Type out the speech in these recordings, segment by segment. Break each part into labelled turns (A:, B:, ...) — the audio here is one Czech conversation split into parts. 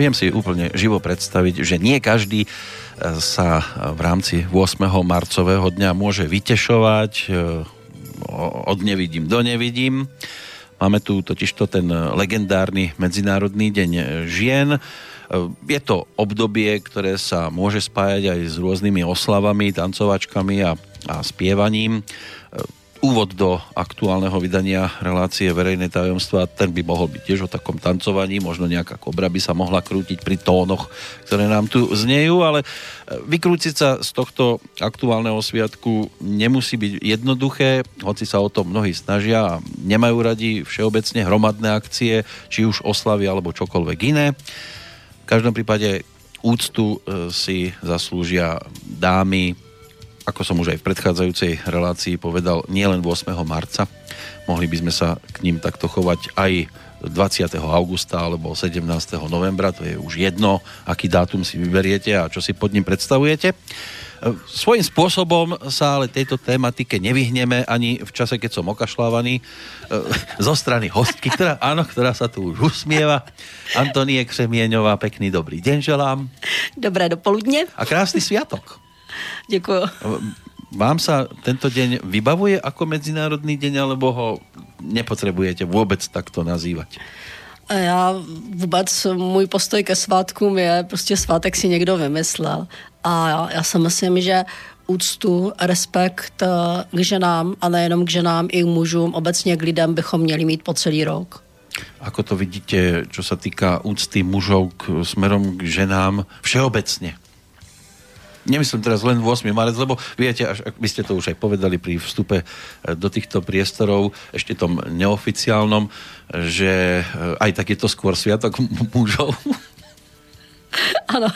A: viem si úplne živo predstaviť, že nie každý sa v rámci 8. marcového dňa môže vytešovať od nevidím do nevidím. Máme tu totižto ten legendárny Medzinárodný deň žien. Je to obdobie, ktoré sa môže spájať aj s rôznymi oslavami, tancovačkami a, a spievaním úvod do aktuálneho vydania relácie Verejné tajomstva, ten by mohol byť tiež o takom tancovaní, možno nejaká kobra by sa mohla krútiť pri tónoch, ktoré nám tu znejú, ale e, vykrútiť sa z tohto aktuálneho sviatku nemusí byť jednoduché, hoci sa o to mnohí snažia a nemajú radi všeobecne hromadné akcie, či už oslavy alebo čokoľvek iné. V každom prípade úctu e, si zaslúžia dámy, ako som už aj v predchádzajúcej relácii povedal, nielen 8. marca. Mohli by sme sa k ním takto chovať aj 20. augusta alebo 17. novembra, to je už jedno, aký dátum si vyberiete a čo si pod ním predstavujete. Svojím spôsobom sa ale tejto tematike nevyhneme ani v čase, keď som okašľávaný e, zo strany hostky, ktorá, áno, ktorá sa tu už usmieva. Antonie Křemieňová, pekný dobrý deň želám.
B: Dobré dopoludne.
A: A krásny sviatok.
B: Děkuji.
A: Vám sa tento deň vybavuje ako medzinárodný deň, alebo ho nepotřebujete vůbec takto nazývat?
B: Já vůbec, můj postoj ke svátkům je, prostě svátek si někdo vymyslel. A já, já si myslím, že úctu, respekt eh, k ženám a nejenom k ženám, i k mužům, obecně k lidem bychom měli mít po celý rok.
A: Ako to vidíte, čo sa týka úcty mužov k, smerom k ženám všeobecne? Nemyslím teraz len 8. marec, lebo viete, až ak by ste to už aj povedali pri vstupe e, do týchto priestorov, ešte tom neoficiálnom, že e, aj tak je to skôr sviatok mužov.
B: Ano.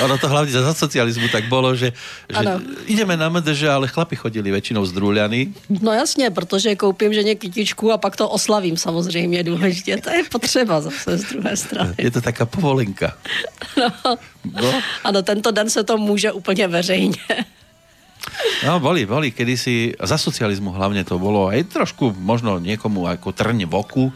A: Ono to hlavne za socializmu tak bolo, že, že ideme na MDŽ, ale chlapi chodili väčšinou zdrúľaní.
B: No jasně, protože koupím ženě kytičku a pak to oslavím samozřejmě důležitě. To je potřeba zase z druhé strany.
A: Je to taká povolenka.
B: No. no. Ano, tento den se to může úplně veřejně.
A: No, boli, boli, kedysi, za socializmu hlavne to bolo aj trošku možno niekomu ako trň v oku. E,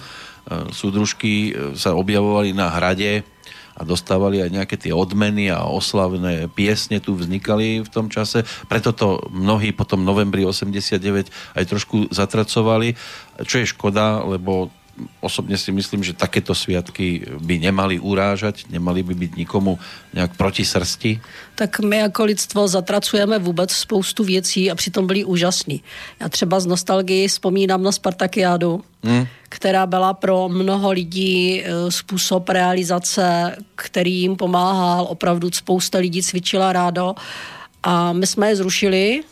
A: súdružky e, sa objavovali na hrade a dostávali aj nejaké tie odmeny a oslavné piesne tu vznikali v tom čase. Preto to mnohí potom novembri 89 aj trošku zatracovali, čo je škoda, lebo osobně si myslím, že takéto sviatky by nemali urážať, nemali by být nikomu nějak proti srsti.
B: Tak my jako lidstvo zatracujeme vůbec spoustu věcí a přitom byli úžasní. Já třeba z nostalgii vzpomínám na Spartakiádu, hmm. která byla pro mnoho lidí e, způsob realizace, který jim pomáhal. Opravdu spousta lidí cvičila rádo a my jsme je zrušili,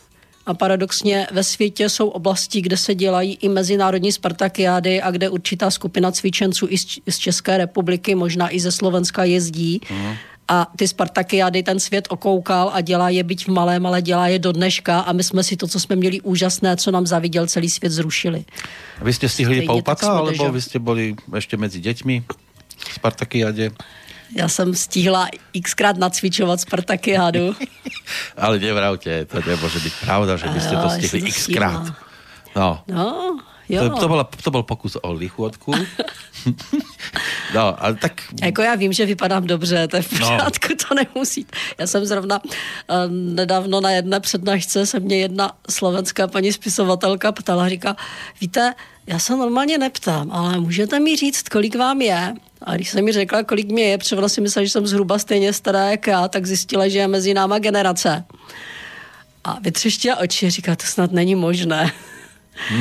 B: a paradoxně ve světě jsou oblasti, kde se dělají i mezinárodní spartakiády a kde určitá skupina cvičenců i z České republiky, možná i ze Slovenska jezdí. Uh-huh. A ty Spartakiády ten svět okoukal a dělá je byť v malém, ale dělá je do dneška a my jsme si to, co jsme měli úžasné, co nám zaviděl celý svět, zrušili.
A: A vy jste stihli poupata, alebo vy jste byli ještě mezi dětmi v Spartakiádě?
B: Já jsem stihla xkrát nacvičovat Spartakiádu.
A: Ale nevravte, to nemůže být pravda, že byste to stihli xkrát. No.
B: no, jo.
A: To, to, byla, to byl pokus o lichotku. no, ale tak...
B: Jako já vím, že vypadám dobře, to je v no. pořádku, no. to nemusí. Já jsem zrovna uh, nedávno na jedné přednášce se mě jedna slovenská paní spisovatelka ptala, říká, víte, já se normálně neptám, ale můžete mi říct, kolik vám je? A když jsem mi řekla, kolik mě je, protože ona si myslela, že jsem zhruba stejně stará jak já, tak zjistila, že je mezi náma generace. A vytřeštila oči, říká, to snad není možné.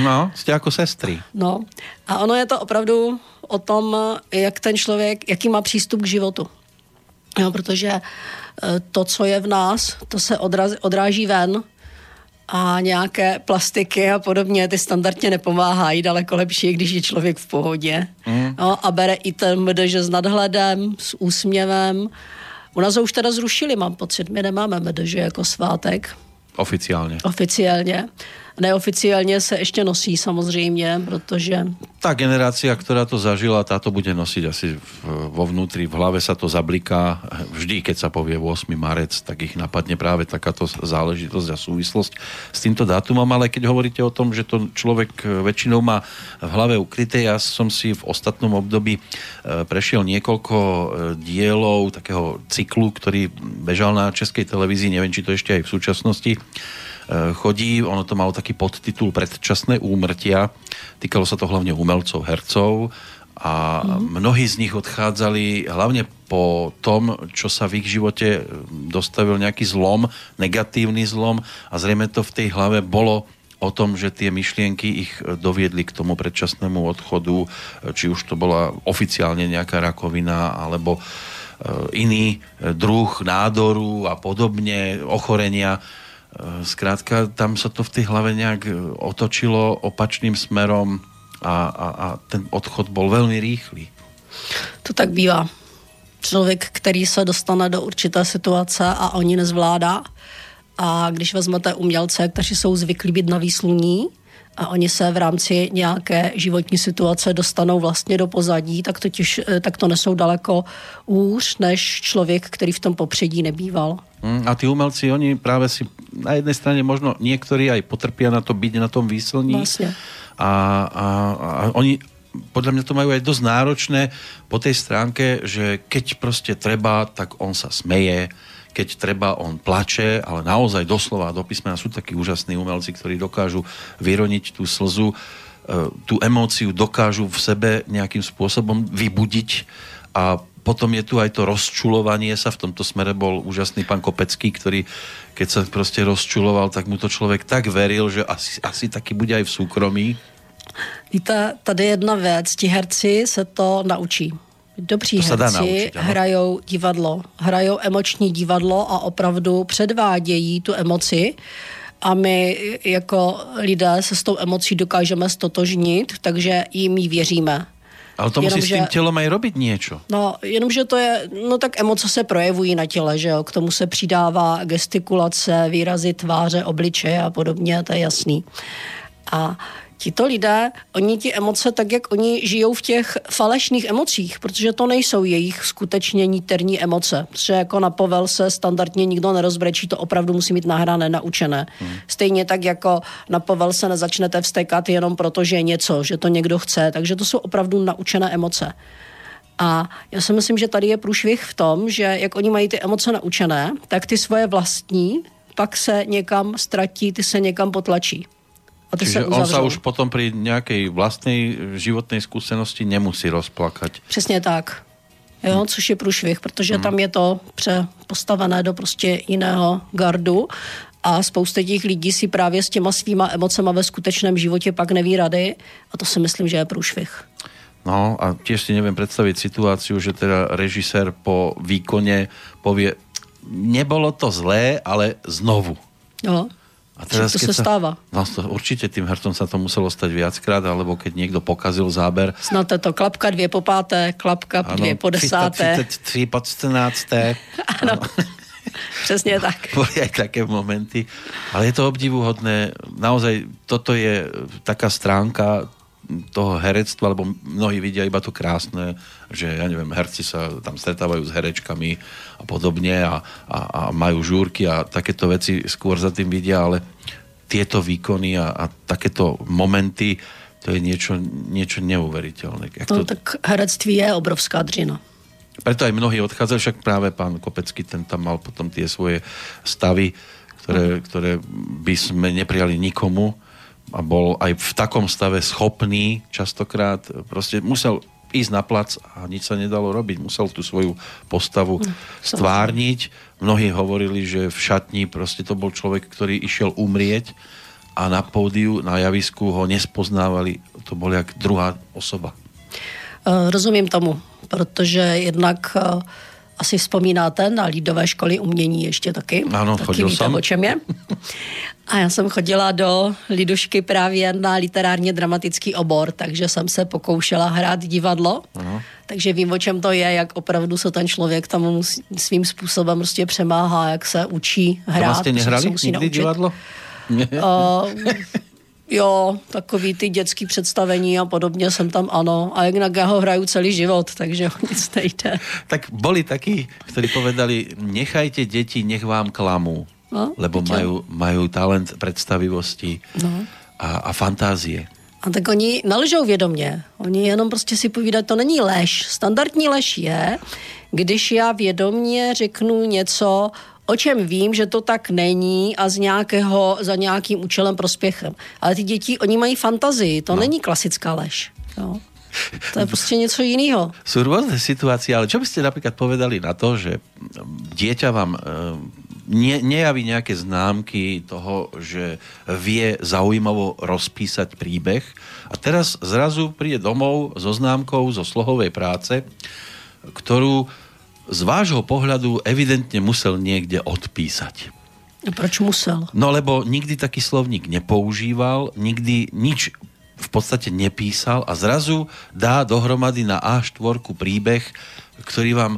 A: No, jste jako sestry.
B: No, a ono je to opravdu o tom, jak ten člověk, jaký má přístup k životu. Jo, protože eh, to, co je v nás, to se odraz, odráží ven a nějaké plastiky a podobně, ty standardně nepomáhají, daleko lepší, když je člověk v pohodě. Mm. No, a bere i ten MDŽ s nadhledem, s úsměvem. U nás ho už teda zrušili, mám pocit, my nemáme MDŽ jako svátek.
A: Oficiálně.
B: Oficiálně. Neoficiálně se ještě nosí samozřejmě, protože...
A: Ta generácia, která to zažila, tá to bude nosiť asi vo vnútri, v hlave sa to zabliká. Vždy, keď sa povie 8. marec, tak ich napadne práve takáto záležitosť a súvislosť s týmto dátumom, ale keď hovoríte o tom, že to človek väčšinou má v hlave ukryté, ja som si v ostatnom období e, prešiel niekoľko e, dielov takého cyklu, ktorý bežal na českej televízii, neviem, či to ešte aj v súčasnosti Eh, chodí, ono to malo taký podtitul Predčasné úmrtia, týkalo sa to hlavne umelcov, hercov a mm. mnohí z nich odchádzali hlavne po tom, čo sa v ich živote eh, dostavil nejaký zlom, negatívny zlom. A zrejme to v tej hlave bolo o tom, že tie myšlienky ich eh, doviedli k tomu predčasnému odchodu, či už to bola oficiálne nejaká rakovina, alebo iný druh nádoru a podobne, ochorenia. Eh, zkrátka, tam sa to v tej hlave nejak eh, otočilo opačným smerom a, a, a ten odchod bol velmi rýchly.
B: To tak bývá. Člověk, který se dostane do určité situace a oni nezvládá. A když vezmete umělce, kteří jsou zvyklí být na výsluní, a oni se v rámci nějaké životní situace dostanou vlastně do pozadí, tak, totiž, eh, tak to nesou daleko úř než člověk, který v tom popředí nebýval.
A: Mm, a ty umelci, oni právě si na jednej strane možno niektorí aj potrpia na to byť na tom výslní.
B: Vlastne.
A: A, a, a oni podľa mňa to majú aj dosť náročné po tej stránke, že keď proste treba, tak on sa smeje, keď treba, on plače, ale naozaj doslova do písmena sú takí úžasní umelci, ktorí dokážu vyroniť tú slzu, e, tú emóciu dokážu v sebe nejakým spôsobom vybudiť a potom je tu aj to rozčulovanie sa, v tomto smere bol úžasný pán Kopecký, ktorý keď sa prostě rozčuloval, tak mu to člověk tak veril, že asi, asi taky bude aj v súkromí.
B: Víte, tady jedna věc, ti herci se to naučí. Dobří to herci naučit, hrajou divadlo, hrajou emoční divadlo a opravdu předvádějí tu emoci a my jako lidé se s tou emocí dokážeme stotožnit, takže jim ji věříme.
A: Ale to musí s tím tělem aj robiť něco.
B: No, jenomže to je, no tak emoce se projevují na těle, že jo, k tomu se přidává gestikulace, výrazy tváře, obličeje a podobně, to je jasný. A tito lidé, oni ti emoce, tak jak oni žijou v těch falešných emocích, protože to nejsou jejich skutečně níterní emoce. Protože jako na povel se standardně nikdo nerozbrečí, to opravdu musí mít nahrané, naučené. Hmm. Stejně tak jako na povel se nezačnete vstekat jenom proto, že je něco, že to někdo chce. Takže to jsou opravdu naučené emoce. A já si myslím, že tady je průšvih v tom, že jak oni mají ty emoce naučené, tak ty svoje vlastní pak se někam ztratí, ty se někam potlačí.
A: A Čiže se on sa už potom pri nejakej vlastnej životnej skúsenosti nemusí rozplakať.
B: Přesně tak. Jo, hmm. což je průšvih, protože hmm. tam je to přepostavené do prostě jiného gardu a spousta těch lidí si právě s těma svýma emocema ve skutečném životě pak neví rady a to si myslím, že je průšvih.
A: No a tiež si neviem predstaviť situáciu, že teda režisér po výkone povie, nebolo to zlé, ale znovu.
B: Jo. A teraz, to se sa, stáva.
A: No, to, určite tým hercom sa to muselo stať viackrát, alebo keď niekto pokazil záber.
B: Znáte to, klapka dvě po páté, klapka ano, dvě po desáté.
A: 33 po 14.
B: ano. Přesně tak.
A: Boli aj také momenty. Ale je to obdivuhodné. Naozaj, toto je taká stránka toho herectva, lebo mnohí vidia iba to krásne, že ja neviem, herci sa tam stretávajú s herečkami a podobne a, a, a majú žúrky a takéto veci skôr za tým vidia, ale tieto výkony a, a takéto momenty, to je niečo, niečo neuveriteľné.
B: Jak no, to... tak herectví je obrovská dřina.
A: Preto aj mnohí odchádzajú, však práve pán Kopecký, ten tam mal potom tie svoje stavy, ktoré, ktoré by sme neprijali nikomu a bol aj v takom stave schopný častokrát, prostě musel ísť na plac a nič sa nedalo robiť. Musel tú svoju postavu hm, stvárniť. Mnohí hovorili, že v šatni prostě to bol človek, ktorý išiel umrieť a na pódiu, na javisku ho nespoznávali. To bol jak druhá osoba.
B: Eh, rozumím tomu, protože jednak uh, asi vzpomínáte na lídové školy umění ještě taky.
A: Ano,
B: taky
A: chodil
B: víte,
A: jsem.
B: o čem je. A já jsem chodila do Lidušky právě na literárně dramatický obor, takže jsem se pokoušela hrát divadlo. Ano. Takže vím, o čem to je, jak opravdu se ten člověk tam svým způsobem prostě přemáhá, jak se učí hrát. To
A: jste nehrali nikdy naučit. divadlo?
B: Uh, Jo, takový ty dětský představení a podobně jsem tam ano. A jinak já ho hraju celý život, takže o nic nejde.
A: Tak boli takí, ktorí povedali, nechajte deti, nech vám klamu. No, lebo majú, majú talent představivosti no. a, a fantázie.
B: A tak oni nalžou vědomě. Oni jenom prostě si povídají, to není lež. Standardní lež je, když já vědomě řeknu něco, o čem vím, že to tak není a z nějakého, za nějakým účelem prospěchem. Ale ty děti, oni mají fantazii, to no. není klasická lež. Jo. To je prostě něco jiného.
A: Jsou různé situace, ale čo byste například povedali na to, že dieťa vám ne, nejaví nejaké známky toho, že vie zaujímavo rozpísať príbeh a teraz zrazu príde domov so známkou zo slohovej práce, ktorú z vášho pohľadu evidentne musel niekde odpísať.
B: A proč musel?
A: No lebo nikdy taký slovník nepoužíval, nikdy nič v podstate nepísal a zrazu dá dohromady na A4 príbeh, ktorý vám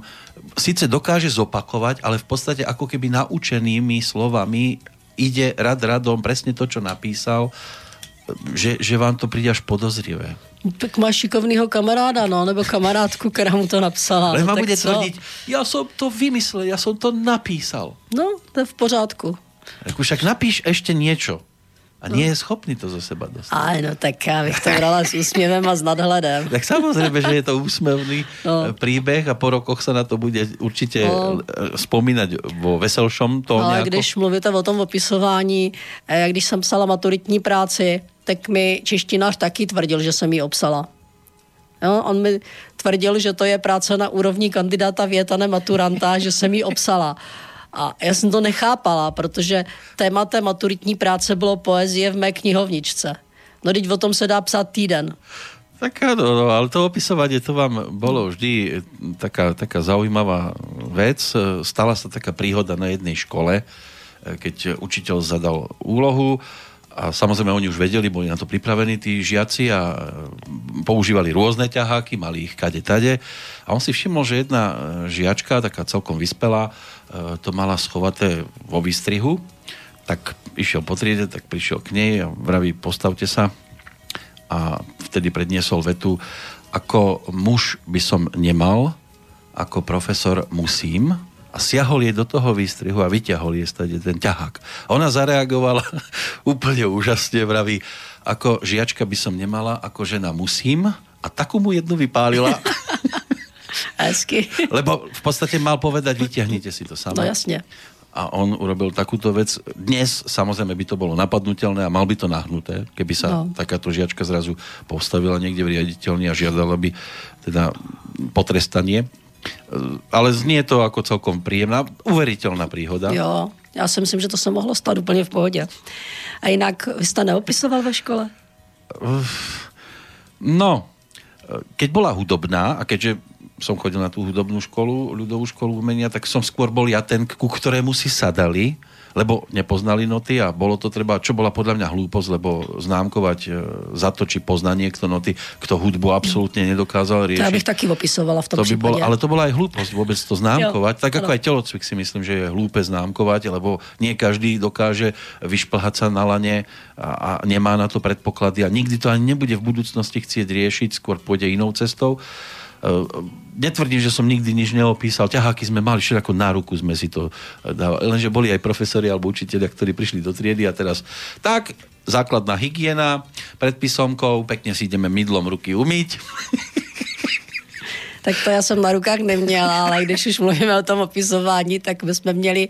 A: síce dokáže zopakovať, ale v podstate ako keby naučenými slovami ide rad radom presne to, čo napísal, že, že vám to príde až podozrivé.
B: Tak máš šikovného kamaráda, no, nebo kamarádku, která mu to napsala.
A: Ale
B: no,
A: bude tvrdit, já jsem to vymyslel, já jsem to napísal.
B: No, to je v pořádku.
A: Tak už však napíš ještě něco. A nie je schopný to zo seba dostať.
B: Áno, tak já bych to brala s úsměvem a s nadhledem.
A: tak samozřejmě, že je to úsměvný no. príbeh a po rokoch se na to bude určitě no. vzpomínat vo veselšom to
B: no, nejako... když mluvíte o tom opisování, eh, když jsem psala maturitní práci, tak mi češtinář taky tvrdil, že jsem ji obsala. Jo, on mi tvrdil, že to je práce na úrovni kandidáta věta, maturanta, že jsem ji obsala. A já jsem to nechápala, protože tématem maturitní práce bylo poezie v mé knihovničce. No teď o tom se dá psát týden.
A: Tak áno, no, ale to opisovanie, to vám bolo vždy taká, taká zaujímavá vec. Stala sa taká príhoda na jednej škole, keď učiteľ zadal úlohu a samozrejme oni už vedeli, boli na to pripravení tí žiaci a používali rôzne ťaháky, mali ich kade tade a on si všimol, že jedna žiačka, taká celkom vyspelá, to mala schovaté vo výstrihu, tak išiel po triede, tak prišiel k nej a vraví, postavte sa. A vtedy predniesol vetu, ako muž by som nemal, ako profesor musím. A siahol jej do toho výstrihu a vyťahol jej stade ten ťahák. Ona zareagovala úplne úžasne, vraví, ako žiačka by som nemala, ako žena musím. A takú mu jednu vypálila
B: Hezky.
A: Lebo v podstate mal povedať, vyťahnite si to sami.
B: No jasně.
A: A on urobil takúto vec. Dnes samozrejme by to bolo napadnutelné a mal by to nahnuté, keby sa no. takáto žiačka zrazu postavila niekde v riaditeľni a žiadala by teda potrestanie. Ale znie to ako celkom príjemná, uveriteľná príhoda.
B: Jo, já si myslím, že to se mohlo stát úplně v pohodě. A jinak vy jste neopisoval ve škole?
A: No, keď bola hudobná a keďže som chodil na tú hudobnú školu, ľudovú školu umenia, tak som skôr bol ja ten, ku ktorému si sadali, lebo nepoznali noty a bolo to treba, čo bola podľa mňa hlúposť, lebo známkovať e, za to, či pozná niekto noty, kto hudbu absolútne nedokázal riešiť.
B: To ja bych taky opisovala v tom to by
A: bol, Ale to bola aj hlúposť vôbec to známkovať, jo, tak ako ano. aj telocvik si myslím, že je hlúpe známkovať, lebo nie každý dokáže vyšplhať sa na lane a, a nemá na to predpoklady a nikdy to ani nebude v budúcnosti chcieť riešiť, skôr pôjde inou cestou. Netvrdím, že som nikdy nič neopísal. Ťaháky sme mali, všetko na ruku sme si to eh, dávali. Lenže boli aj profesori alebo učiteľia, ktorí prišli do triedy a teraz tak, základná hygiena, pred písomkou, pekne si ideme mydlom ruky umyť.
B: tak to já jsem na rukách neměla, ale když už mluvíme o tom opisování, tak my jsme měli,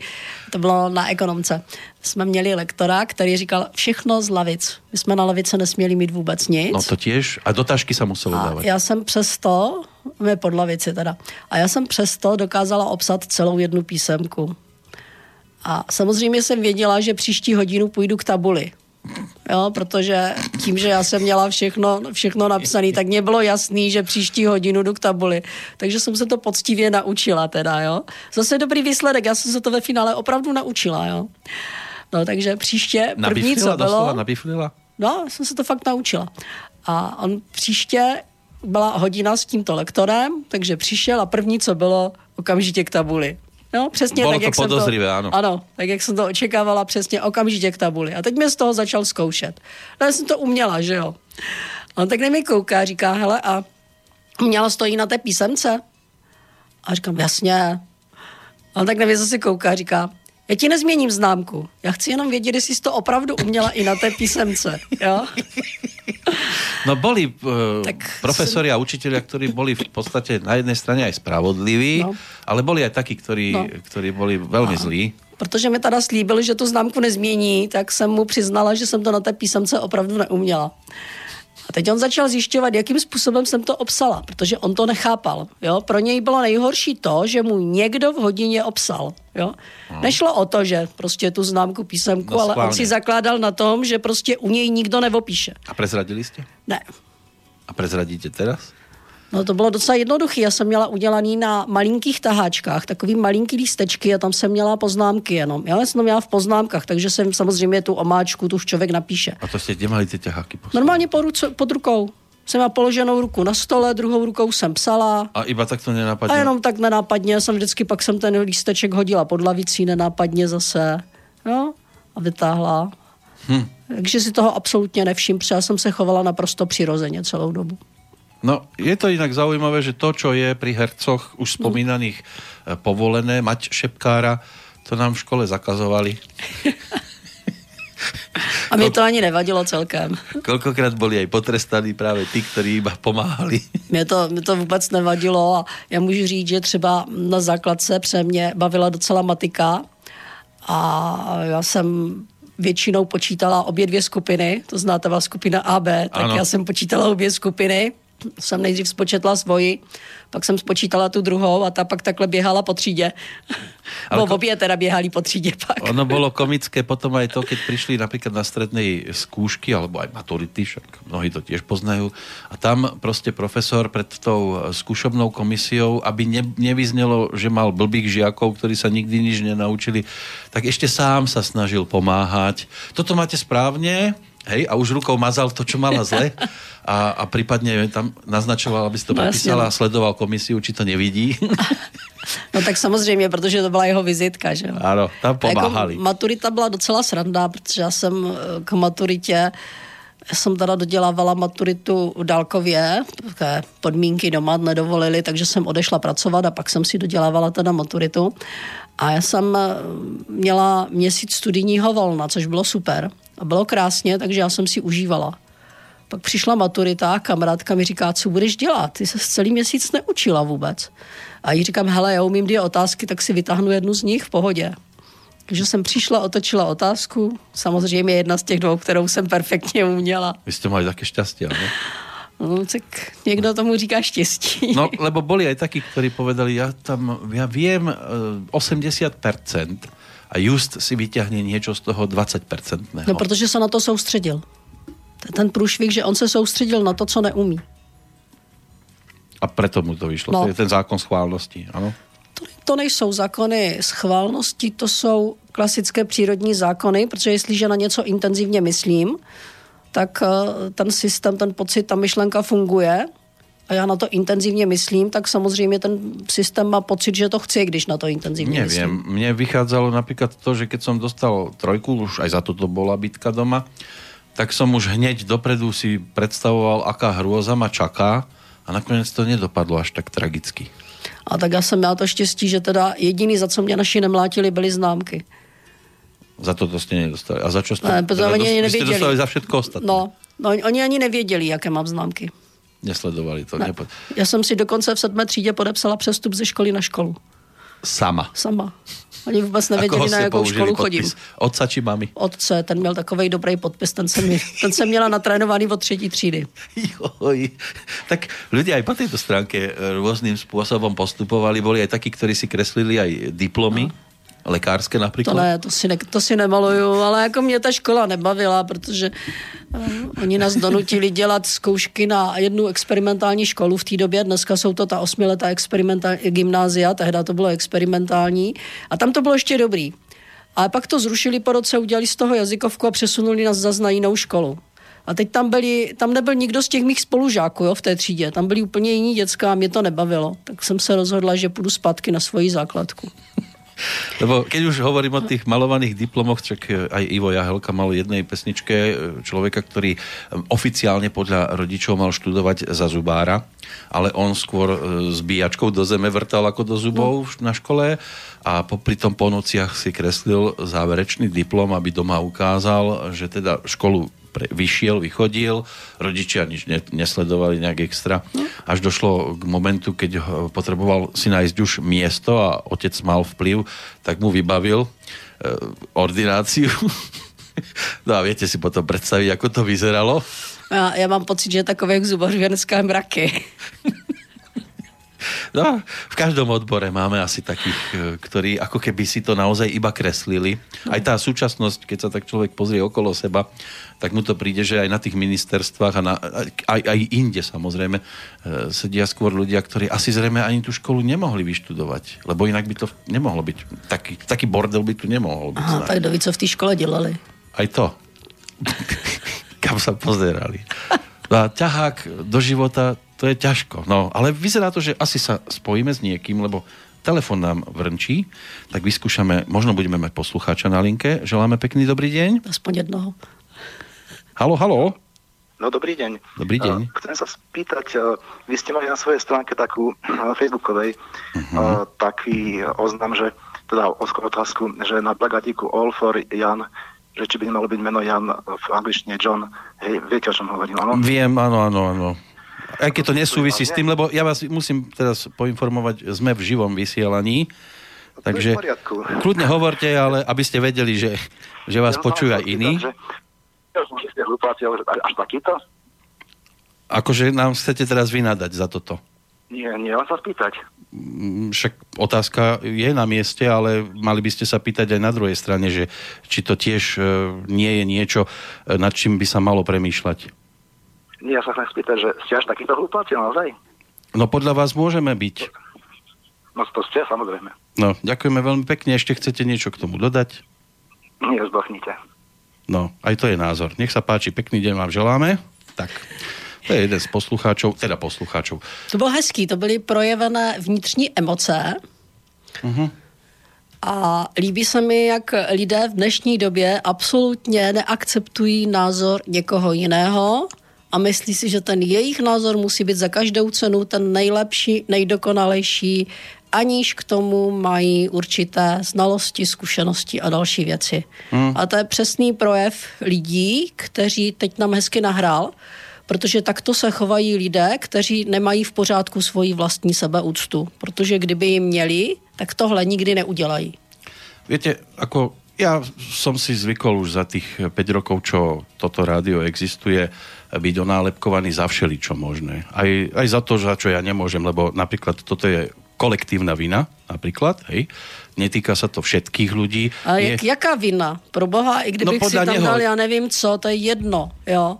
B: to bylo na ekonomce, jsme měli lektora, který říkal všechno z lavic. My jsme na lavice nesměli mít vůbec nic.
A: No to těž. A do tašky se muselo dávat.
B: já jsem přesto, my pod lavici teda, a já jsem přesto dokázala obsat celou jednu písemku. A samozřejmě jsem věděla, že příští hodinu půjdu k tabuli Jo, protože tím, že já jsem měla všechno, všechno napsané, tak mě bylo jasný, že příští hodinu jdu k tabuli. Takže jsem se to poctivě naučila teda, jo. Zase dobrý výsledek, já jsem se to ve finále opravdu naučila, jo. No, takže příště první, co bylo...
A: Nabiflila?
B: No, jsem se to fakt naučila. A on příště byla hodina s tímto lektorem, takže přišel a první, co bylo, okamžitě k tabuli. Jo, přesně tak,
A: to
B: jak jsem to,
A: ano.
B: Ano, tak jak jsem to očekávala přesně okamžitě k tabuli. A teď mě z toho začal zkoušet. No, já jsem to uměla, že jo. A on tak na mě kouká, říká, hele, a uměla stojí na té písemce? A říkám, jasně. A on tak na mě zase kouká, říká, já ti nezměním známku. Já chci jenom vědět, jestli jsi to opravdu uměla i na té písemce. Jo?
A: No boli uh,
B: Tak
A: profesori a učiteľia, ktorí boli v podstate na jednej strane aj spravodliví,
B: No.
A: ale boli aj takí, ktorí,
B: No.
A: ktorí boli veľmi zlí.
B: Protože mi teda slíbil, že tu známku nezmění, tak jsem mu přiznala, že jsem to na té písemce opravdu neuměla. A teď on začal zjišťovat, jakým způsobem jsem to obsala, protože on to nechápal. Jo? Pro něj bylo nejhorší to, že mu někdo v hodině obsal. Jo? Nešlo o to, že prostě tu známku písemku,
A: No,
B: ale on si zakládal na tom, že prostě u něj nikdo neopíše.
A: A prezradili ste?
B: Ne.
A: A prezradíte teraz?
B: No to bylo docela jednoduché. Já jsem měla udělaný na malinkých taháčkách, takový malinký lístečky a tam jsem měla poznámky jenom. Já jsem to měla v poznámkách, takže jsem samozřejmě tu omáčku, tu člověk napíše.
A: A to ste kde mali tie ťaháky? postavené?
B: Normálně pod, ruce, pod rukou. Jsem měla položenou ruku na stole, druhou rukou jsem psala.
A: A iba tak to
B: A
A: nenapadne?
B: jenom tak nenápadně jsem vždycky, pak jsem ten lísteček hodila pod lavicí, nenápadně zase. Jo? A vytáhla.
A: Hm.
B: Takže si toho absolutně nevšim, protože já jsem se chovala naprosto přirozeně celou dobu.
A: No, je to inak zaujímavé, že to, čo je pri hercoch už spomínaných e, povolené, mať šepkára, to nám v škole zakazovali.
B: A mě to ani nevadilo celkem.
A: Koľkokrát boli aj potrestaní práve tí, ktorí iba pomáhali.
B: Mě to, mě to vůbec nevadilo a já můžu říct, že třeba na základce pře mě bavila docela matika a já jsem většinou počítala obě dvě skupiny, to znáte vás skupina AB, tak
A: Ano.
B: já jsem počítala obě skupiny, jsem nejdřív spočetla svoji, pak jsem spočítala tu druhou a ta pak takhle běhala po třídě.
A: Ale
B: Bo obě teda běhali po třídě pak.
A: Ono bolo komické potom aj to, keď prišli napríklad na strednej skúšky, alebo aj maturity, však mnohí to tiež poznajú, a tam proste profesor pred tou skúšobnou komisiou, aby ne, nevyznelo, že mal blbých žiakov, ktorí sa nikdy nič nenaučili, tak ešte sám sa snažil pomáhať. Toto máte správne, hej, a už rukou mazal to, čo mala zle a, a prípadne tam naznačoval, aby si to
B: No,
A: prepísala a sledoval komisiu, či to nevidí.
B: No tak samozřejmě, protože to byla jeho vizitka, že jo.
A: Áno, tam
B: A
A: pomáhali.
B: Jako maturita byla docela sranda, protože já jsem eh, k maturitě já jsem teda dodělávala maturitu dálkově, také podmínky doma nedovolily, takže jsem odešla pracovat a pak jsem si dodělávala teda maturitu. A já jsem eh, měla měsíc studijního volna, což bylo super. A bylo krásně, takže já jsem si užívala. Pak přišla maturita a kamarádka mi říká, co budeš dělat? Ty se celý měsíc neučila vůbec. A jí říkám, hele, já umím dvě otázky, tak si vytáhnu jednu z nich v pohodě. Takže jsem přišla, otočila otázku, samozřejmě jedna z těch dvou, kterou jsem perfektně uměla.
A: Vy ste mali také šťastie, áno?
B: No, tak někdo tomu říká štěstí.
A: No, lebo boli aj takí, ktorí povedali, ja tam, ja viem eh, 80% a just si vyťahne niečo z toho 20%.
B: No, protože se na to soustředil. Ten průšvih, že on se soustředil na to, co neumí.
A: A preto mu to vyšlo.
B: No.
A: To je ten zákon schválnosti, áno?
B: To, to nejsou zákony schválnosti, to jsou klasické přírodní zákony, protože jestliže na něco intenzivně myslím, tak eh, ten systém, ten pocit, ta myšlenka funguje a já na to intenzivně myslím, tak samozřejmě ten systém má pocit, že to chce, když na to intenzivně
A: Neviem,
B: myslím.
A: mne vychádzalo napríklad to, že keď som dostal trojku, už aj za toto bola bitka doma, tak som už hneď dopredu si predstavoval, aká hrôza ma čaká a nakoniec to nedopadlo až tak tragicky.
B: A tak já jsem měla to štěstí, že teda jediný, za co mě naši nemlátili, byly známky.
A: Za toto ste nedostali. A za čo ste?
B: Ne, protože oni nevěděli.
A: dostali za všetko ostatné.
B: No, no, oni ani nevěděli, jaké mám známky.
A: Nesledovali to.
B: Ne.
A: Nepo...
B: Já jsem si dokonce v sedmé třídě podepsala přestup ze školy na školu.
A: Sama.
B: Sama. Oni vůbec nevěděli, na jakou školu
A: podpis?
B: chodím.
A: Otca či mami?
B: Otce, ten měl takový dobrý podpis, ten jsem, mi, ten jsem měla natrénovaný od třetí třídy.
A: Joj. Tak ľudia aj po tejto stránke e, rôznym spôsobom postupovali. Boli aj takí, ktorí si kreslili aj diplomy. Lekárske
B: To
A: napríklad.
B: ne, to si, ne, to si nemaluju, ale jako mě ta škola nebavila, protože uh, oni nás donutili dělat zkoušky na jednu experimentální školu v té době. Dneska jsou to ta osmiletá experimentální gymnázia, tehdy to bylo experimentální. A tam to bylo ještě dobrý. Ale pak to zrušili po roce, udělali z toho jazykovku a přesunuli nás zase na jinou školu. A teď tam, byli, tam nebyl nikdo z těch mých spolužáků jo, v té třídě. Tam byli úplně jiní děcka a mě to nebavilo. Tak jsem se rozhodla, že půjdu zpátky na svoji základku.
A: Lebo keď už hovorím o tých malovaných diplomoch, čak aj Ivo Jahelka mal jednej pesničke e, človeka, ktorý e, oficiálne podľa rodičov mal študovať za zubára, ale on skôr s bíjačkou do zeme vrtal ako do zubov no. na škole a popri tom po nociach si kreslil záverečný diplom, aby doma ukázal, že teda školu pre, vyšiel, vychodil, rodičia nič ne, nesledovali nejak extra. Až došlo k momentu, keď potreboval si nájsť už miesto a otec mal vplyv, tak mu vybavil e, ordináciu. no a viete si potom predstaviť, ako to vyzeralo?
B: Já, já mám pocit, že takových zubařů je dneska mraky.
A: No, v každom odbore máme asi takých, e, ktorí ako keby si to naozaj iba kreslili. Aj tá súčasnosť, keď sa tak človek pozrie okolo seba, tak mu to príde, že aj na tých ministerstvách a na, aj, aj inde samozrejme e, sedia skôr ľudia, ktorí asi zrejme ani tú školu nemohli vyštudovať, lebo inak by to nemohlo byť. Taký, taký bordel by tu nemohol byť.
B: Aha, tak ví, co v té škole dělali.
A: Aj to. Kam sa pozerali. No a ťahák do života to je ťažko. No, ale vyzerá to, že asi sa spojíme s niekým, lebo telefon nám vrnčí, tak vyskúšame, možno budeme mať poslucháča na linke. Želáme pekný dobrý deň.
B: Aspoň jednoho.
A: Halo, halo.
C: No dobrý deň.
A: Dobrý deň.
C: Uh, chcem sa spýtať, uh, vy ste mali na svojej stránke takú uh, facebookovej uh-huh. taký oznam, že teda otázku, že na plagatíku All for Jan že či by nemalo byť meno Jan v angličtine John. Hej, viete, o čom hovorím, áno?
A: Viem, áno, áno, áno. Aj keď to nesúvisí s tým, lebo ja vás musím teraz poinformovať, sme v živom vysielaní, takže kľudne hovorte, ale aby ste vedeli, že, že vás počujú aj iní.
C: až takýto?
A: Akože nám chcete teraz vynadať za toto?
C: Nie, nie, len sa spýtať.
A: Mm, však otázka je na mieste, ale mali by ste sa pýtať aj na druhej strane, že či to tiež e, nie je niečo, e, nad čím by sa malo premýšľať.
C: Nie, ja sa chcem spýtať, že ste až takýto hlupáci naozaj?
A: No podľa vás môžeme byť.
C: No to ste, samozrejme.
A: No, ďakujeme veľmi pekne. Ešte chcete niečo k tomu dodať?
C: Nie, zdochnite.
A: No, aj to je názor. Nech sa páči, pekný deň vám želáme. Tak, to je jeden z poslucháčov, teda poslucháčov.
B: To bylo hezký, to byly projevené vnitřní emoce. Uh-huh. A líbí se mi, jak lidé v dnešní době absolutně neakceptují názor někoho jiného, a myslí si, že ten jejich názor musí být za každou cenu ten nejlepší, nejdokonalejší, aniž k tomu mají určité znalosti, zkušenosti a další věci. Hmm. A to je přesný projev lidí, kteří teď nám hezky nahrál, protože takto se chovají lidé, kteří nemají v pořádku svoji vlastní sebeúctu. Protože kdyby ji měli, tak tohle nikdy neudělají.
A: Víte, ako ja som si zvykol už za tých 5 rokov, čo toto rádio existuje, byť onálepkovaný za všeličo možné. Aj, aj za to, za čo ja nemôžem, lebo napríklad toto je kolektívna vina, napríklad, hej. Netýka sa to všetkých ľudí.
B: A je... jaká vina? Pro boha, i kdybych no, si tam neho... dal, já nevím co, to je jedno, jo.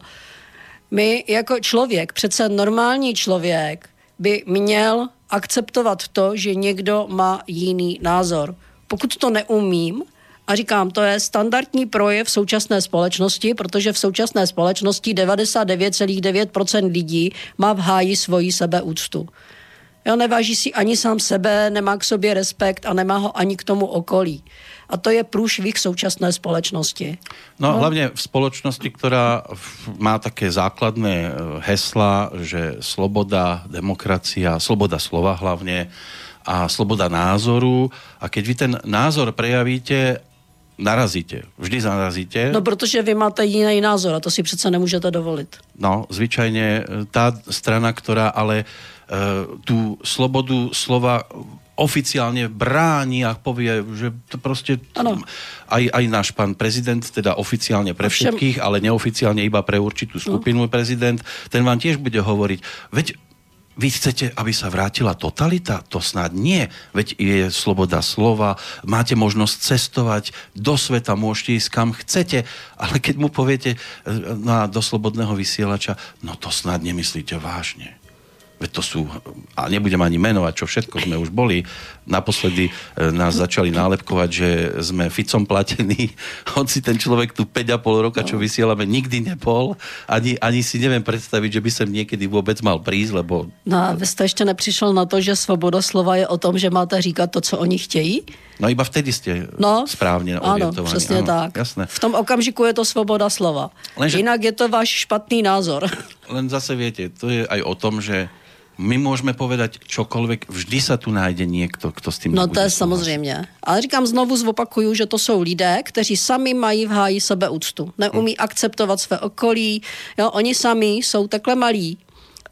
B: My jako člověk, přece normální člověk, by měl akceptovat to, že někdo má jiný názor. Pokud to neumím, a říkám, to je standardní projev současné společnosti, protože v současné společnosti 99,9% lidí má v háji svoji sebeúctu. Jo, neváží si ani sám sebe, nemá k sobě respekt a nemá ho ani k tomu okolí. A to je průšvih současné společnosti.
A: No, no hlavně v společnosti, která má také základné eh, hesla, že sloboda, demokracia, sloboda slova hlavně a sloboda názoru. A keď vy ten názor prejavíte narazíte. Vždy narazíte.
B: No, protože vy máte jiný názor a to si přece nemůžete dovolit.
A: No, zvyčajně eh, tá strana, která ale uh, tu slobodu slova oficiálne bráni a povie, že to prostě aj, aj náš pán prezident, teda oficiálne pre všetkých, ale neoficiálne iba pre určitú skupinu no. prezident, ten vám tiež bude hovoriť, veď vy chcete, aby sa vrátila totalita? To snad nie. Veď je sloboda slova, máte možnosť cestovať do sveta, môžete ísť kam chcete, ale keď mu poviete no, do slobodného vysielača, no to snad nemyslíte vážne. Veď to sú, a nebudem ani menovať, čo všetko sme už boli, naposledy e, nás začali nálepkovať, že sme Ficom platení, hoci ten človek tu 5,5 roka, čo vysielame, nikdy nepol. Ani, ani si neviem predstaviť, že by sem niekedy vôbec mal prísť, lebo...
B: No a vy jste ještě nepřišel na to, že svoboda slova je o tom, že máte říkat to, co oni chtějí?
A: No iba vtedy ste no, správne orientovaní.
B: Ano, přesně ano, tak. Jasné. V tom okamžiku je to svoboda slova. Lenže... Jinak je to váš špatný názor.
A: Len zase viete, to je aj o tom, že my můžeme povedať čokoľvek, vždy sa tu najde někdo, kdo s tím
B: No to je samozřejmě. Ale říkám znovu, zopakuju, že to jsou lidé, kteří sami mají v háji sebeúctu. Neumí hmm. akceptovat své okolí. Jo, oni sami jsou takhle malí,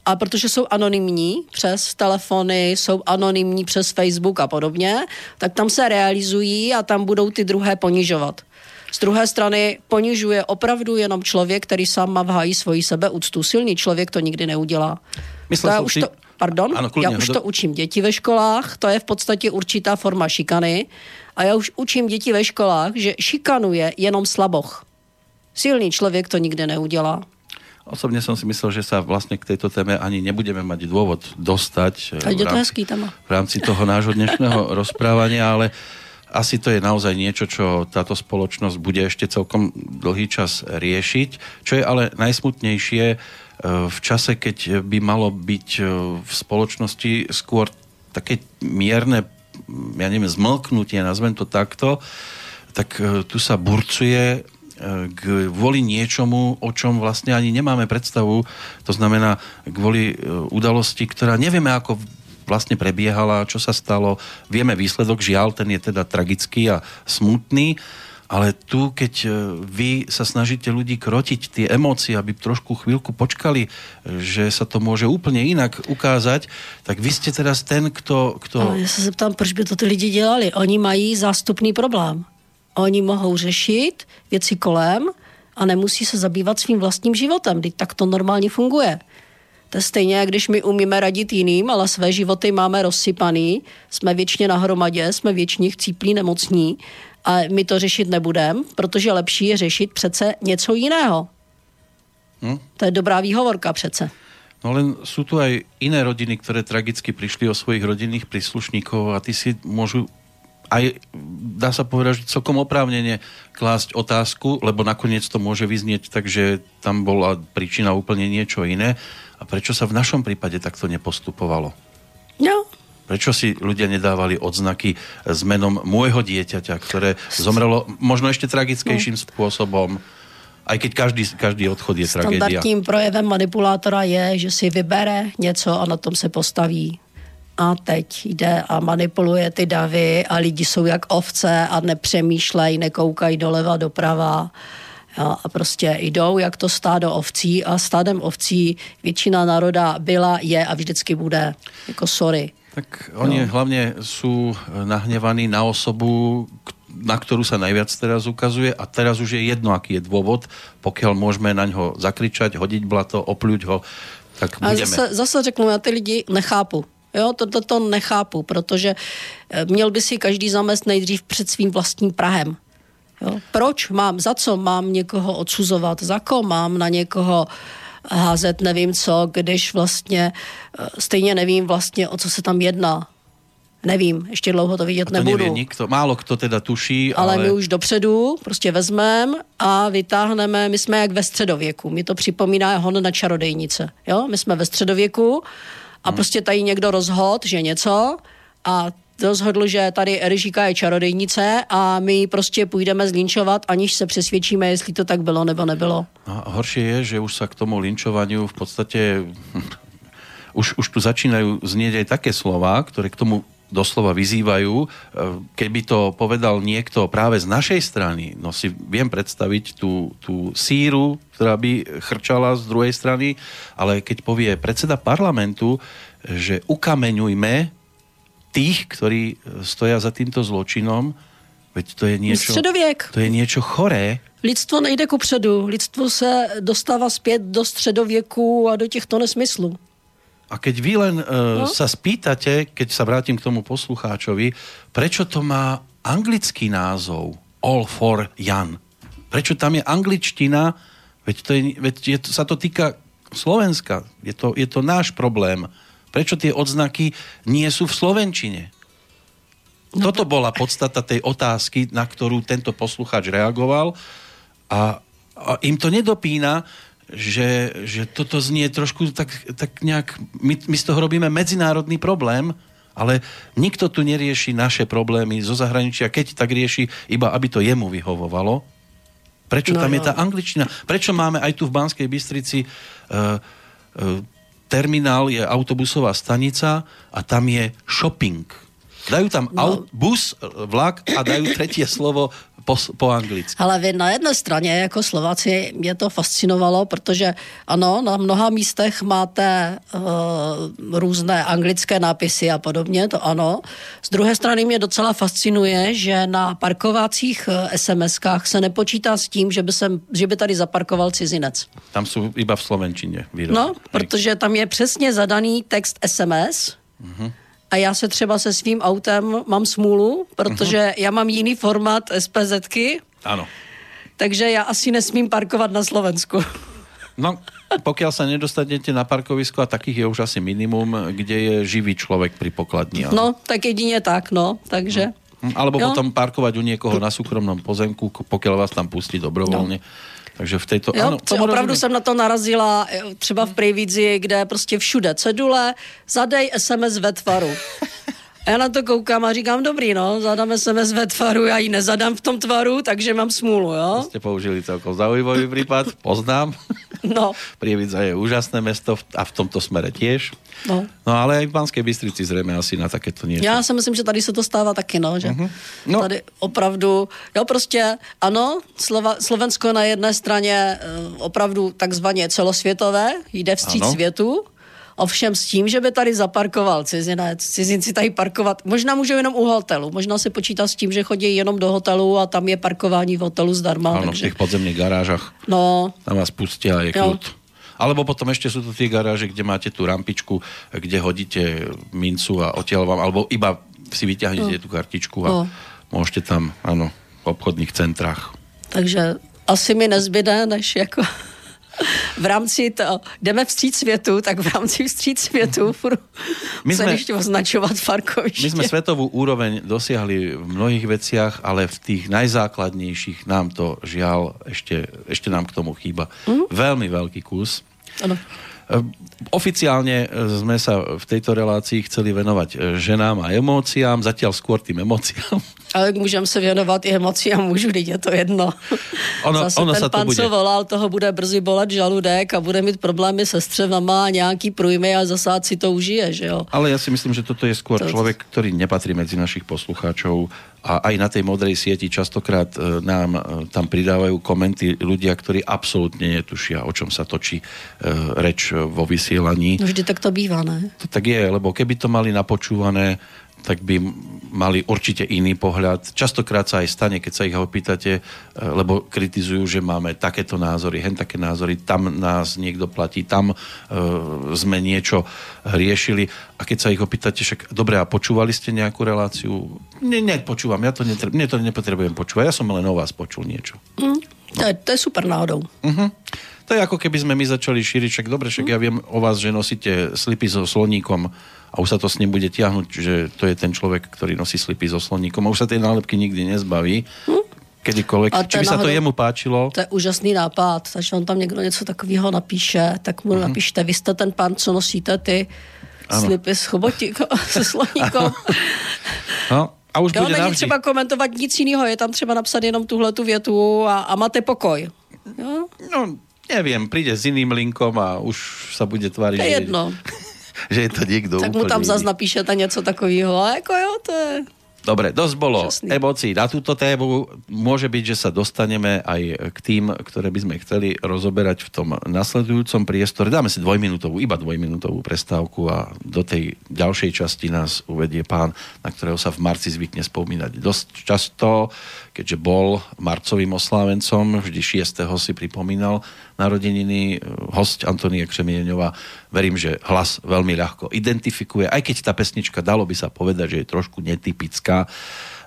B: a protože jsou anonymní přes telefony, jsou anonymní přes Facebook a podobně, tak tam se realizují a tam budou ty druhé ponižovat. Z druhé strany ponižuje opravdu jenom člověk, který sám má v háji svoji sebeúctu. Silný člověk to nikdy neudělá. Myslel já už si... to, pardon, ano, kludně, já už to učím děti ve školách, to je v podstatě určitá forma šikany a já už učím děti ve školách, že šikanuje jenom slaboch. Silný člověk to nikdy neudělá.
A: Osobně jsem si myslel, že se vlastně k této téme ani nebudeme mať důvod dostať
B: eh, v rámci,
A: v rámci toho nášho dnešného rozprávania, ale asi to je naozaj niečo, čo táto spoločnosť bude ešte celkom dlhý čas riešiť. Čo je ale najsmutnejšie, Eh, v čase, keď by malo byť eh, v spoločnosti skôr také mierne, ja neviem, zmlknutie, nazvem to takto, tak eh, tu sa burcuje kvôli niečomu, o čom vlastne ani nemáme predstavu. To znamená kvôli udalosti, ktorá nevieme, ako vlastne prebiehala, čo sa stalo. Vieme výsledok, žiaľ, ten je teda tragický a smutný ale tu, keď e, vy sa snažíte ľudí krotiť tie emócie, aby trošku chvíľku počkali, že sa to může úplně jinak ukázať, tak vy jste teraz ten, kto... kto...
B: Ale já se zeptám, proč by to ty lidi dělali. Oni mají zástupný problém. Oni mohou řešit věci kolem a nemusí se zabývat svým vlastním životem. Teď tak to normálně funguje. To je stejně, jak když my umíme radit jiným, ale své životy máme rozsypaný, jsme věčně na hromadě, jsme věčně chcíplí, nemocní a my to řešit nebudeme, protože lepší je řešit přece něco jiného. Hm? To je dobrá výhovorka přece.
A: No len sú tu aj iné rodiny, ktoré tragicky prišli o svojich rodinných príslušníkov a ty si môžu aj, dá sa povedať, že celkom oprávnene klásť otázku, lebo nakoniec to môže vyznieť tak, že tam bola príčina úplne niečo iné. A prečo sa v našom prípade takto nepostupovalo?
B: No,
A: Prečo si ľudia nedávali odznaky s menom môjho dieťaťa, ktoré zomrelo možno ešte tragickejším no. spôsobom? Aj keď každý, každý odchod je tragédia.
B: Standardním projevem manipulátora je, že si vybere něco a na tom se postaví. A teď jde a manipuluje ty davy a lidi jsou jak ovce a nepřemýšlej, nekoukají doleva, doprava. Jo, a prostě jdou jak to stádo ovcí a stádem ovcí většina národa byla, je a vždycky bude. Jako sorry.
A: Tak oni no. hlavne sú nahnevaní na osobu, na ktorú sa najviac teraz ukazuje a teraz už je jedno, aký je dôvod, pokiaľ môžeme na ňo zakričať, hodiť blato, opľuť ho, tak budeme.
B: A zase, zase řeknu, já ty lidi nechápu. Jo, to, to, to nechápu, protože eh, měl by si každý zamest nejdřív před svým vlastním Prahem. Jo? Proč mám, za co mám někoho odsuzovat, za ko mám na někoho uh, házet nevím co, když vlastně eh, stejně nevím vlastně, o co se tam jedná. Nevím, ještě dlouho to vidět
A: to
B: nebudu.
A: Nikto, málo kdo teda tuší,
B: ale... ale my už dopředu prostě vezmeme a vytáhneme, my jsme jak ve středověku, mi to připomíná hon na čarodejnice, jo, my jsme ve středověku a hmm. prostě tady někdo rozhod, že něco a rozhodl, že tady Erižíka je čarodejnice a my prostě půjdeme zlinčovat, aniž se přesvědčíme, jestli to tak bylo nebo nebylo.
A: A horší je, že už se k tomu linčování v podstatě už, už tu začínají znieť aj také slova, které k tomu doslova vyzývajú. Keby to povedal niekto práve z našej strany, no si viem predstaviť tú, tú síru, ktorá by chrčala z druhej strany, ale keď povie predseda parlamentu, že ukameňujme tých, ktorí e, stoja za týmto zločinom, veď to je niečo...
B: Středověk.
A: To je niečo choré.
B: Lidstvo nejde ku předu. Lidstvo se dostává zpět do středověku a do těchto nesmyslů.
A: A keď vy len uh, no? sa spýtate, keď sa vrátim k tomu poslucháčovi, prečo to má anglický názov All for Jan? Prečo tam je angličtina? Veď, to je, veď je, sa to týka Slovenska. Je to, je to náš problém. Prečo tie odznaky nie sú v Slovenčine? No, Toto bola podstata tej otázky, na ktorú tento posluchač reagoval a, a im to nedopína, že, že toto znie trošku tak, tak nejak, my, my z toho robíme medzinárodný problém, ale nikto tu nerieši naše problémy zo zahraničia, keď tak rieši iba, aby to jemu vyhovovalo. Prečo no, tam no. je tá angličtina? Prečo máme aj tu v Banskej Bystrici uh, uh, terminál, je autobusová stanica a tam je shopping Dajú tam no. aut, bus, vlak a dajú tretie slovo po, po anglicky.
B: Ale vy na jedné straně jako Slováci mě to fascinovalo, protože ano, na mnoha místech máte uh, různé anglické nápisy a podobně, to ano. Z druhé strany mě docela fascinuje, že na parkovacích uh, SMS-kách se nepočítá s tím, že by, sem, že by tady zaparkoval cizinec.
A: Tam jsou iba v slovenčině.
B: Výrob. No, protože tam je přesně zadaný text SMS, uh-huh a já se třeba se svým autem mám smůlu, protože uh-huh. já mám jiný formát SPZky.
A: Ano.
B: Takže já asi nesmím parkovat na Slovensku.
A: No, pokiaľ sa nedostanete na parkovisko, a takých je už asi minimum, kde je živý človek pri pokladni.
B: Ale... No, tak jedině tak, no, takže...
A: No. Alebo jo. potom parkovať u niekoho na súkromnom pozemku, pokiaľ vás tam pustí dobrovolne. No. Takže v této...
B: Jo, ano, opravdu rozumím. jsem na to narazila eh, třeba v Prejvídzi, kde prostě všude cedule, zadej SMS ve tvaru. A já na to koukám a říkám, dobrý, no, zadám SMS ve tvaru, já ji nezadám v tom tvaru, takže mám smůlu, jo.
A: Jste použili celkom zaujímavý případ, poznám.
B: No.
A: Prievidza je úžasné mesto a v tomto smere tiež. No. no ale aj v Banskej Bystrici zřejmě asi na takéto něco.
B: Já si myslím, že tady se to stává taky, no, že uh-huh. no. tady opravdu, jo prostě, ano, Slova, Slovensko na jedné straně eh, opravdu takzvaně celosvětové, jde vstříc ano. světu, Ovšem s tím, že by tady zaparkoval cizinec, cizinci tady parkovat, možná můžou jenom u hotelu, možná si počítá s tím, že chodí jenom do hotelu a tam je parkování v hotelu zdarma.
A: Ano, takže... v těch podzemných garážach.
B: No.
A: Tam vás pustí a je kľud. Alebo potom ešte sú to tie garáže, kde máte tú rampičku, kde hodíte mincu a odtiaľ vám, alebo iba si vyťahnete no. tú kartičku a no. môžete tam, ano, v obchodných centrách.
B: Takže asi mi nezbyde, než jako v rámci to, jdeme vstříc světu, tak v rámci vstříc světu my jsme, ještě označovat parkoviště.
A: My jsme světovou úroveň dosiahli v mnohých veciach, ale v těch najzákladnějších nám to žiaľ, ještě, ještě nám k tomu chýba. Mm. Velmi velký kus. Ano. Oficiálne sme sa v tejto relácii chceli venovať ženám a emóciám, zatiaľ skôr tým emóciám.
B: Ale můžeme se věnovat i emóciám mužů, teď je to jedno. Ono, Zase ono ten pan, bude. co volal, toho bude brzy bolet žaludek a bude mít problémy se střevama a nějaký průjmy a zasát si to užije, že jo?
A: Ale já si myslím, že toto je skôr to... člověk, který nepatří mezi našich poslucháčov a aj na tej modrej sieti častokrát e, nám e, tam pridávajú komenty ľudia, ktorí absolútne netušia, o čom sa točí e, reč vo vysielaní.
B: No vždy tak to býva, ne?
A: To tak je, lebo keby to mali napočúvané tak by mali určite iný pohľad. Častokrát sa aj stane, keď sa ich opýtate, eh, lebo kritizujú, že máme takéto názory, hen také názory, tam nás niekto platí, tam uh, sme niečo riešili. A keď sa ich opýtate, však dobre, a počúvali ste nejakú reláciu? Ne, nepočúvam, ja to, netre, mne to nepotrebujem počúvať, ja som len o vás počul niečo.
B: Mm, to, je, to je super náhodou.
A: Uh-huh. To je ako keby sme my začali šíriť, však dobre, však ja viem o vás, že nosíte slipy so sloníkom, a už sa to s ním bude tiahnuť, že to je ten človek, ktorý nosí slipy so sloníkom a už sa tej nálepky nikdy nezbaví. Hm? Kedykoľvek. Či by sa to jemu páčilo?
B: To je úžasný nápad, takže on tam někdo něco takového napíše, tak mu uh-huh. napište, vy jste ten pán, co nosíte ty ano. slipy s chobotíkom, se sloníkom.
A: no, a už jo, bude není
B: třeba komentovat nic jiného, je tam třeba napsat jenom tuhle tu větu a, a máte pokoj. Jo?
A: No, nevím, přijde s jiným linkom a už se bude tvářit.
B: To je jedno.
A: že je to někdo
B: Tak mu tam zase napíšete něco takového. A jako jo, to je...
A: Dobre, dosť bolo Časný. emócií na túto tému. Môže byť, že sa dostaneme aj k tým, ktoré by sme chceli rozoberať v tom nasledujúcom priestore. Dáme si dvojminútovú, iba dvojminútovú prestávku a do tej ďalšej časti nás uvedie pán, na ktorého sa v marci zvykne spomínať dosť často, keďže bol marcovým oslávencom, vždy 6. si pripomínal narodeniny. Host Antonie Křemieňová, verím, že hlas veľmi ľahko identifikuje, aj keď tá pesnička, dalo by sa povedať, že je trošku netypická.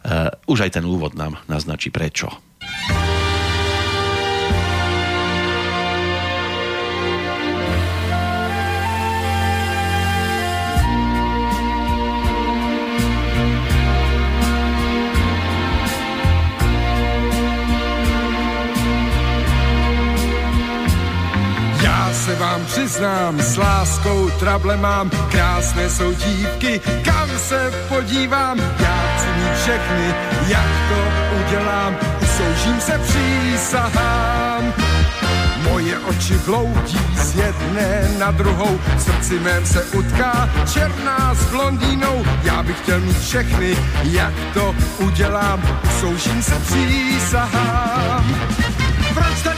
A: Uh, už aj ten úvod nám naznačí prečo.
D: Vám přiznám, s láskou trable mám, krásné jsou dívky, kam se podívám, já chci mít všechny, jak to udělám, usoužím se přísahám. Moje oči bloudí z jedné na druhou, srdci mém se utká černá s blondýnou. Já bych chtěl mít všechny, jak to udělám, usoužím se přísahám. Proč ožený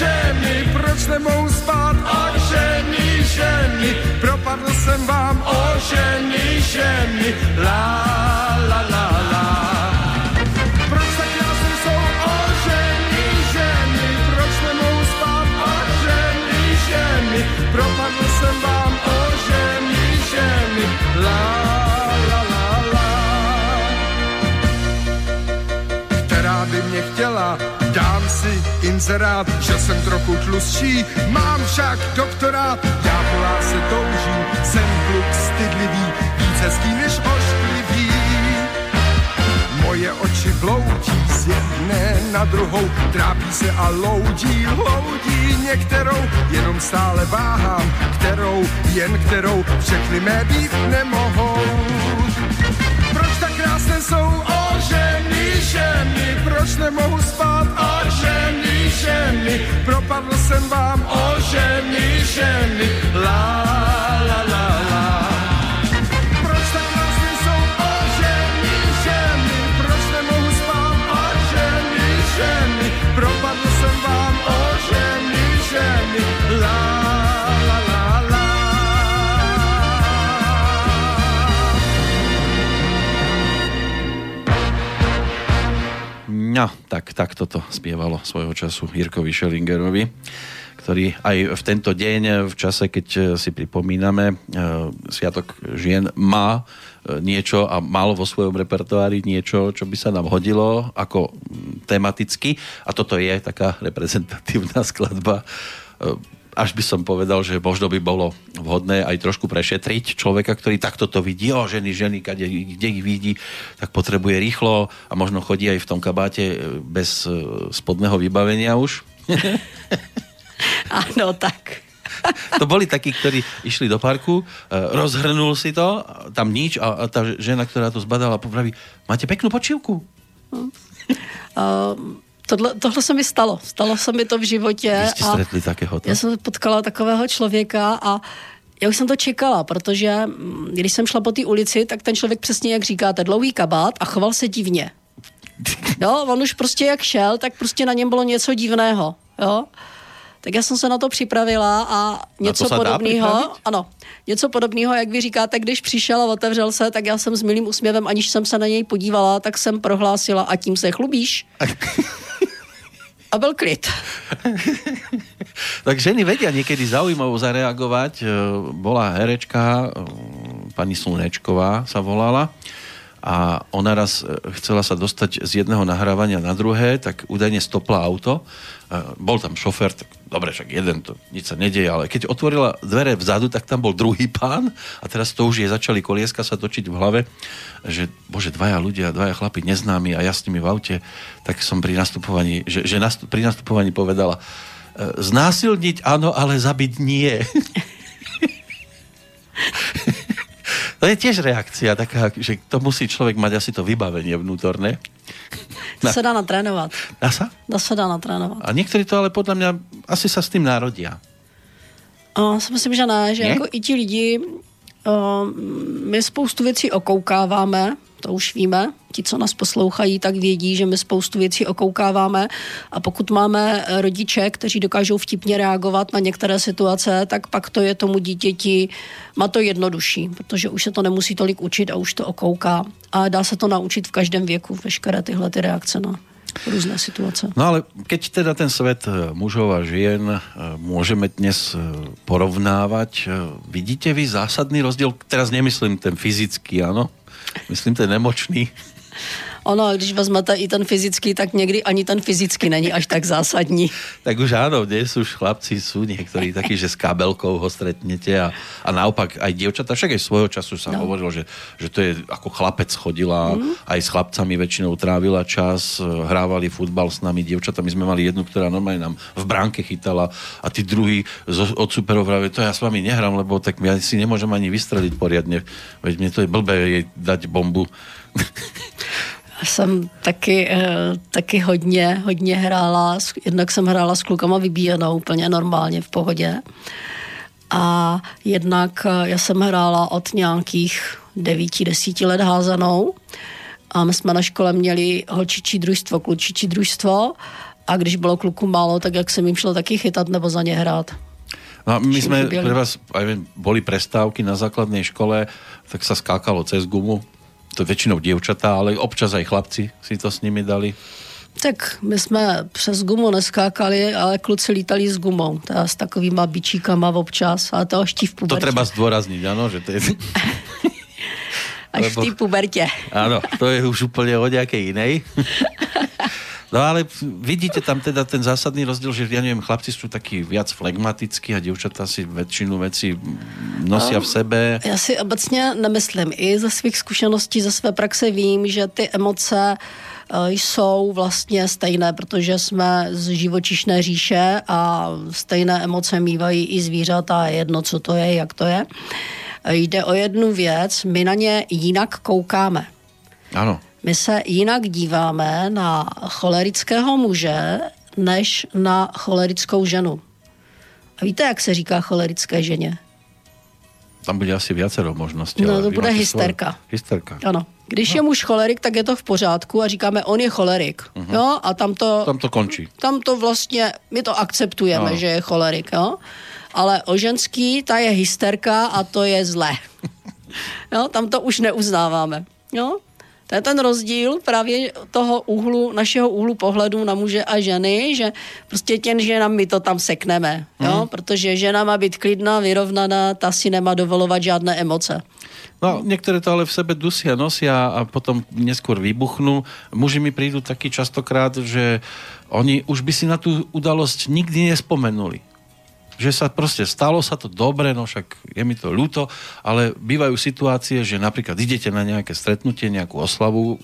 D: ženy, proč nemohou spát? Ožený ženy, propadl jsem vám. Ožený ženy, la la la la. propadl jsem vám. O ženy, ženy, la, la, la, la. Která by mě chtěla, si inzerát, že jsem trochu tlustší, mám však doktorát, já po lásce toužím, jsem kluk stydlivý, víc hezký než ošklivý. Moje oči bloudí z jedné na druhou, trápí se a loudí, loudí některou, jenom stále váhám, kterou, jen kterou, všechny mé být nemohou. Jsou o ženy, ženy, proč nemohu spát? O ženy, ženy, propadl jsem vám o ženy, ženy, la, la, la, la.
A: No, tak, tak toto spievalo svojho času Jirkovi Schellingerovi, ktorý aj v tento deň, v čase, keď si pripomíname, e, Sviatok žien má e, niečo a mal vo svojom repertoári niečo, čo by sa nám hodilo ako tematicky. A toto je taká reprezentatívna skladba až by som povedal, že možno by bolo vhodné aj trošku prešetriť človeka, ktorý takto to vidí, o ženy, ženy, kde, kde ich vidí, tak potrebuje rýchlo a možno chodí aj v tom kabáte e, bez e, spodného vybavenia už.
B: Áno, tak.
A: to boli takí, ktorí išli do parku, e, rozhrnul si to, tam nič a, tá žena, ktorá to zbadala, popraví, máte peknú počívku?
B: Um tohle, tohle se mi stalo. Stalo se mi to v životě.
A: Jste a takého.
B: Já jsem potkala takového člověka a já už jsem to čekala, protože mm, když jsem šla po té ulici, tak ten člověk přesně jak říkáte, dlouhý kabát a choval se divně. Jo, on už prostě jak šel, tak prostě na něm bylo něco divného. Jo. Tak já jsem se na to připravila a něco podobného, ano, něco podobného, jak vy říkáte, když přišel a otevřel se, tak já jsem s milým úsměvem, aniž jsem se na něj podívala, tak jsem prohlásila a tím se chlubíš. a byl klid.
A: tak ženy vedia niekedy zaujímavo zareagovať. E, bola herečka, e, pani Slnečková sa volala a ona raz e, chcela sa dostať z jedného nahrávania na druhé, tak údajne stopla auto. Bol tam šofér, tak dobre, však jeden, to nič sa nedieje, ale keď otvorila dvere vzadu, tak tam bol druhý pán a teraz to už je začali kolieska sa točiť v hlave, že bože, dvaja ľudia, dvaja chlapi neznámi a ja s nimi v aute, tak som pri nastupovaní, že, že nastup, pri nastupovaní povedala, e, znásilniť áno, ale zabiť nie. To je tiež reakcia taká, že to musí človek mať asi to vybavenie vnútorné.
B: Na... sa dá natrénovať.
A: Dá sa?
B: Dá sa dá natrénovať.
A: A niektorí to ale podľa mňa asi sa s tým narodia.
B: O, si myslím, že ne, že ne? jako i ti lidi, o, my spoustu věcí okoukáváme, to už víme. Ti, co nás poslouchají, tak vědí, že my spoustu věcí okoukáváme a pokud máme rodiče, kteří dokážou vtipně reagovat na některé situace, tak pak to je tomu dítěti, má to jednodušší, protože už se to nemusí tolik učit a už to okouká. A dá se to naučit v každém věku, veškeré tyhle ty reakce na různé situace.
A: No ale keď teda ten svet eh, mužov a žien eh, můžeme dnes eh, porovnávať, vidíte vy zásadný rozdíl? Teraz nemyslím ten fyzický, ano? Myslím ten nemočný.
B: Ono, když vezmete i ten fyzický, tak někdy ani ten fyzický není až tak zásadní.
A: Tak už áno, dnes už chlapci sú niektorí takí, že s kabelkou ho stretnete a, a naopak aj dievčatá, však aj svojho času sa no. hovorilo, že, že to je ako chlapec chodila, mm. aj s chlapcami väčšinou trávila čas, hrávali futbal s nami, dievčatá. My sme mali jednu, ktorá normálne nám v bránke chytala a tí druhí od superov vravili, to ja s vami nehrám, lebo tak ja si nemôžem ani vystreliť poriadne. Veď mne to je blbé jej dať bombu.
B: jsem taky, eh, taky hodně, hodně hrála, jednak jsem hrála s klukama vybíjenou úplně normálně v pohodě. A jednak eh, já jsem hrála od nějakých devíti, desíti let házanou a my jsme na škole měli holčičí družstvo, klučičí družstvo a když bylo kluku málo, tak jak jsem jim šlo taky chytat nebo za ně hrát.
A: No a my sme pre vás, aj viem, boli prestávky na základnej škole, tak sa skákalo cez gumu to většinou děvčata, ale občas aj chlapci si to s nimi dali.
B: Tak my jsme přes gumu neskákali, ale kluci lítali s gumou, teda s takovýma bičíkama občas, ale to až v pubertě.
A: To treba zdôrazniť, ano, že to je...
B: až Lebo... v té pubertě.
A: Ano, to je už úplně o nějaké jinej. No ale vidíte tam teda ten zásadný rozdíl, že ja neviem, chlapci sú takí viac flegmatickí a dievčatá si väčšinu veci nosia v sebe.
B: Já si obecně nemyslím. I ze svých zkušeností, ze své praxe vím, že ty emoce eh, jsou vlastně stejné, protože jsme z živočišné říše a stejné emoce mývají i zvířata, jedno, co to je, jak to je. Jde o jednu věc, my na ně jinak koukáme.
A: Ano.
B: My se jinak díváme na cholerického muže, než na cholerickou ženu. A víte, jak se říká cholerické ženě?
A: Tam bude asi viacero možností.
B: No, to bude hysterka.
A: Svoj... Hysterka.
B: Ano. Když no. je muž cholerik, tak je to v pořádku a říkáme, on je cholerik. Uh-huh. Jo? A tam to,
A: tam to končí.
B: Tam to vlastně, my to akceptujeme, no. že je cholerik. Jo? Ale o ženský, ta je hysterka a to je zlé. jo? Tam to už neuznáváme. Jo? To je ten rozdíl právě toho úhlu, našeho úhlu pohledu na muže a ženy, že prostě těm ženám my to tam sekneme, jo? Hmm. protože žena má být klidná, vyrovnaná, ta si nemá dovolovat žádné emoce.
A: No, niektoré to ale v sebe dusia, nosia a potom neskôr vybuchnú. Muži mi prídu taky častokrát, že oni už by si na tú udalosť nikdy nespomenuli že sa proste stalo sa to dobre, no však je mi to ľúto, ale bývajú situácie, že napríklad idete na nejaké stretnutie, nejakú oslavu,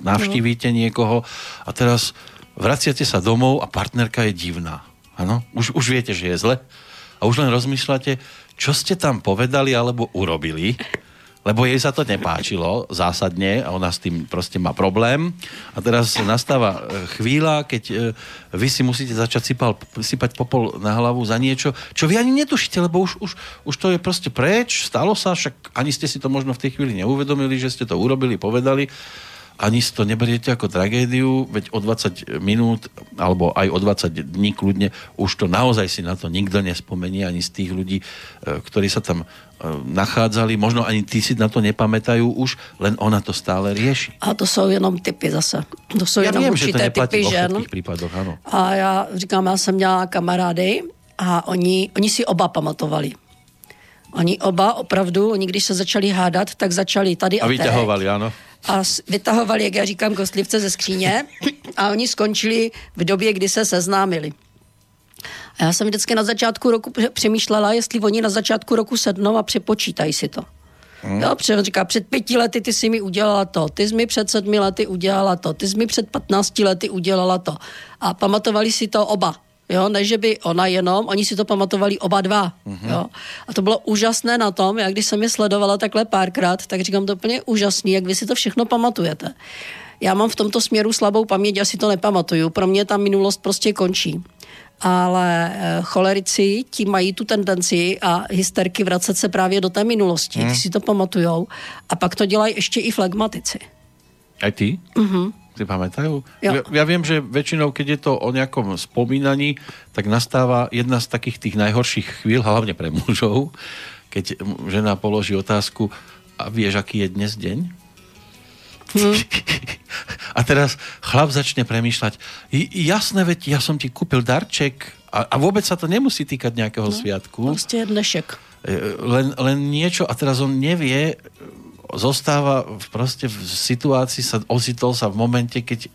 A: navštívite niekoho a teraz vraciate sa domov a partnerka je divná. Ano? Už, už viete, že je zle a už len rozmýšľate, čo ste tam povedali alebo urobili lebo jej sa to nepáčilo zásadne a ona s tým prostě má problém. A teraz nastáva e, chvíľa, keď e, vy si musíte začať sypal, sypať popol na hlavu za niečo, čo vy ani netušíte, lebo už, už, už to je prostě preč, stalo sa, však ani ste si to možno v tej chvíli neuvedomili, že ste to urobili, povedali ani si to neberiete ako tragédiu, veď o 20 minút alebo aj o 20 dní kľudne už to naozaj si na to nikto nespomení ani z tých ľudí, e, ktorí sa tam e, nachádzali, možno ani ty si na to nepamätajú už, len ona to stále rieši.
B: A to jsou jenom typy zase. To jsou
A: já
B: jenom
A: vím,
B: určité
A: že to
B: typy žen.
A: případech, ano.
B: A já říkám, já jsem měla kamarády a oni, oni si oba pamatovali. Oni oba opravdu, oni když se začali hádat, tak začali tady a,
A: a vyťahovali, ano
B: a vytahovali, jak já říkám, kostlivce ze skříně a oni skončili v době, kdy se seznámili. A já jsem vždycky na začátku roku přemýšlela, jestli oni na začátku roku sednou a přepočítají si to. Hmm. Jo, protože on říká, před pěti lety ty jsi mi udělala to, ty jsi mi před sedmi lety udělala to, ty jsi mi před patnácti lety udělala to. A pamatovali si to oba jo, než že by ona jenom, oni si to pamatovali oba dva, mm-hmm. jo. A to bylo úžasné na tom, jak když jsem je sledovala takhle párkrát, tak říkám, to úplně úžasný, jak vy si to všechno pamatujete. Já mám v tomto směru slabou paměť, já si to nepamatuju. Pro mě ta minulost prostě končí. Ale eh, cholerici ti mají tu tendenci a hysterky vracet se právě do té minulosti. Mm. Ty si to pamatujou. A pak to dělají ještě i flegmatici.
A: A ty?
B: Mhm
A: si pamätajú? Ja, ja viem, že väčšinou, keď je to o nejakom spomínaní, tak nastáva jedna z takých tých najhorších chvíľ, hlavne pre mužov, keď žena položí otázku, a vieš, aký je dnes deň? Hmm. A teraz chlap začne premýšľať, jasné, veď ja som ti kúpil darček a, a vôbec sa to nemusí týkať nejakého no, sviatku.
B: Je dnešek.
A: E, len, len niečo a teraz on nevie, zostáva proste v situácii, sa ocitol sa v momente, keď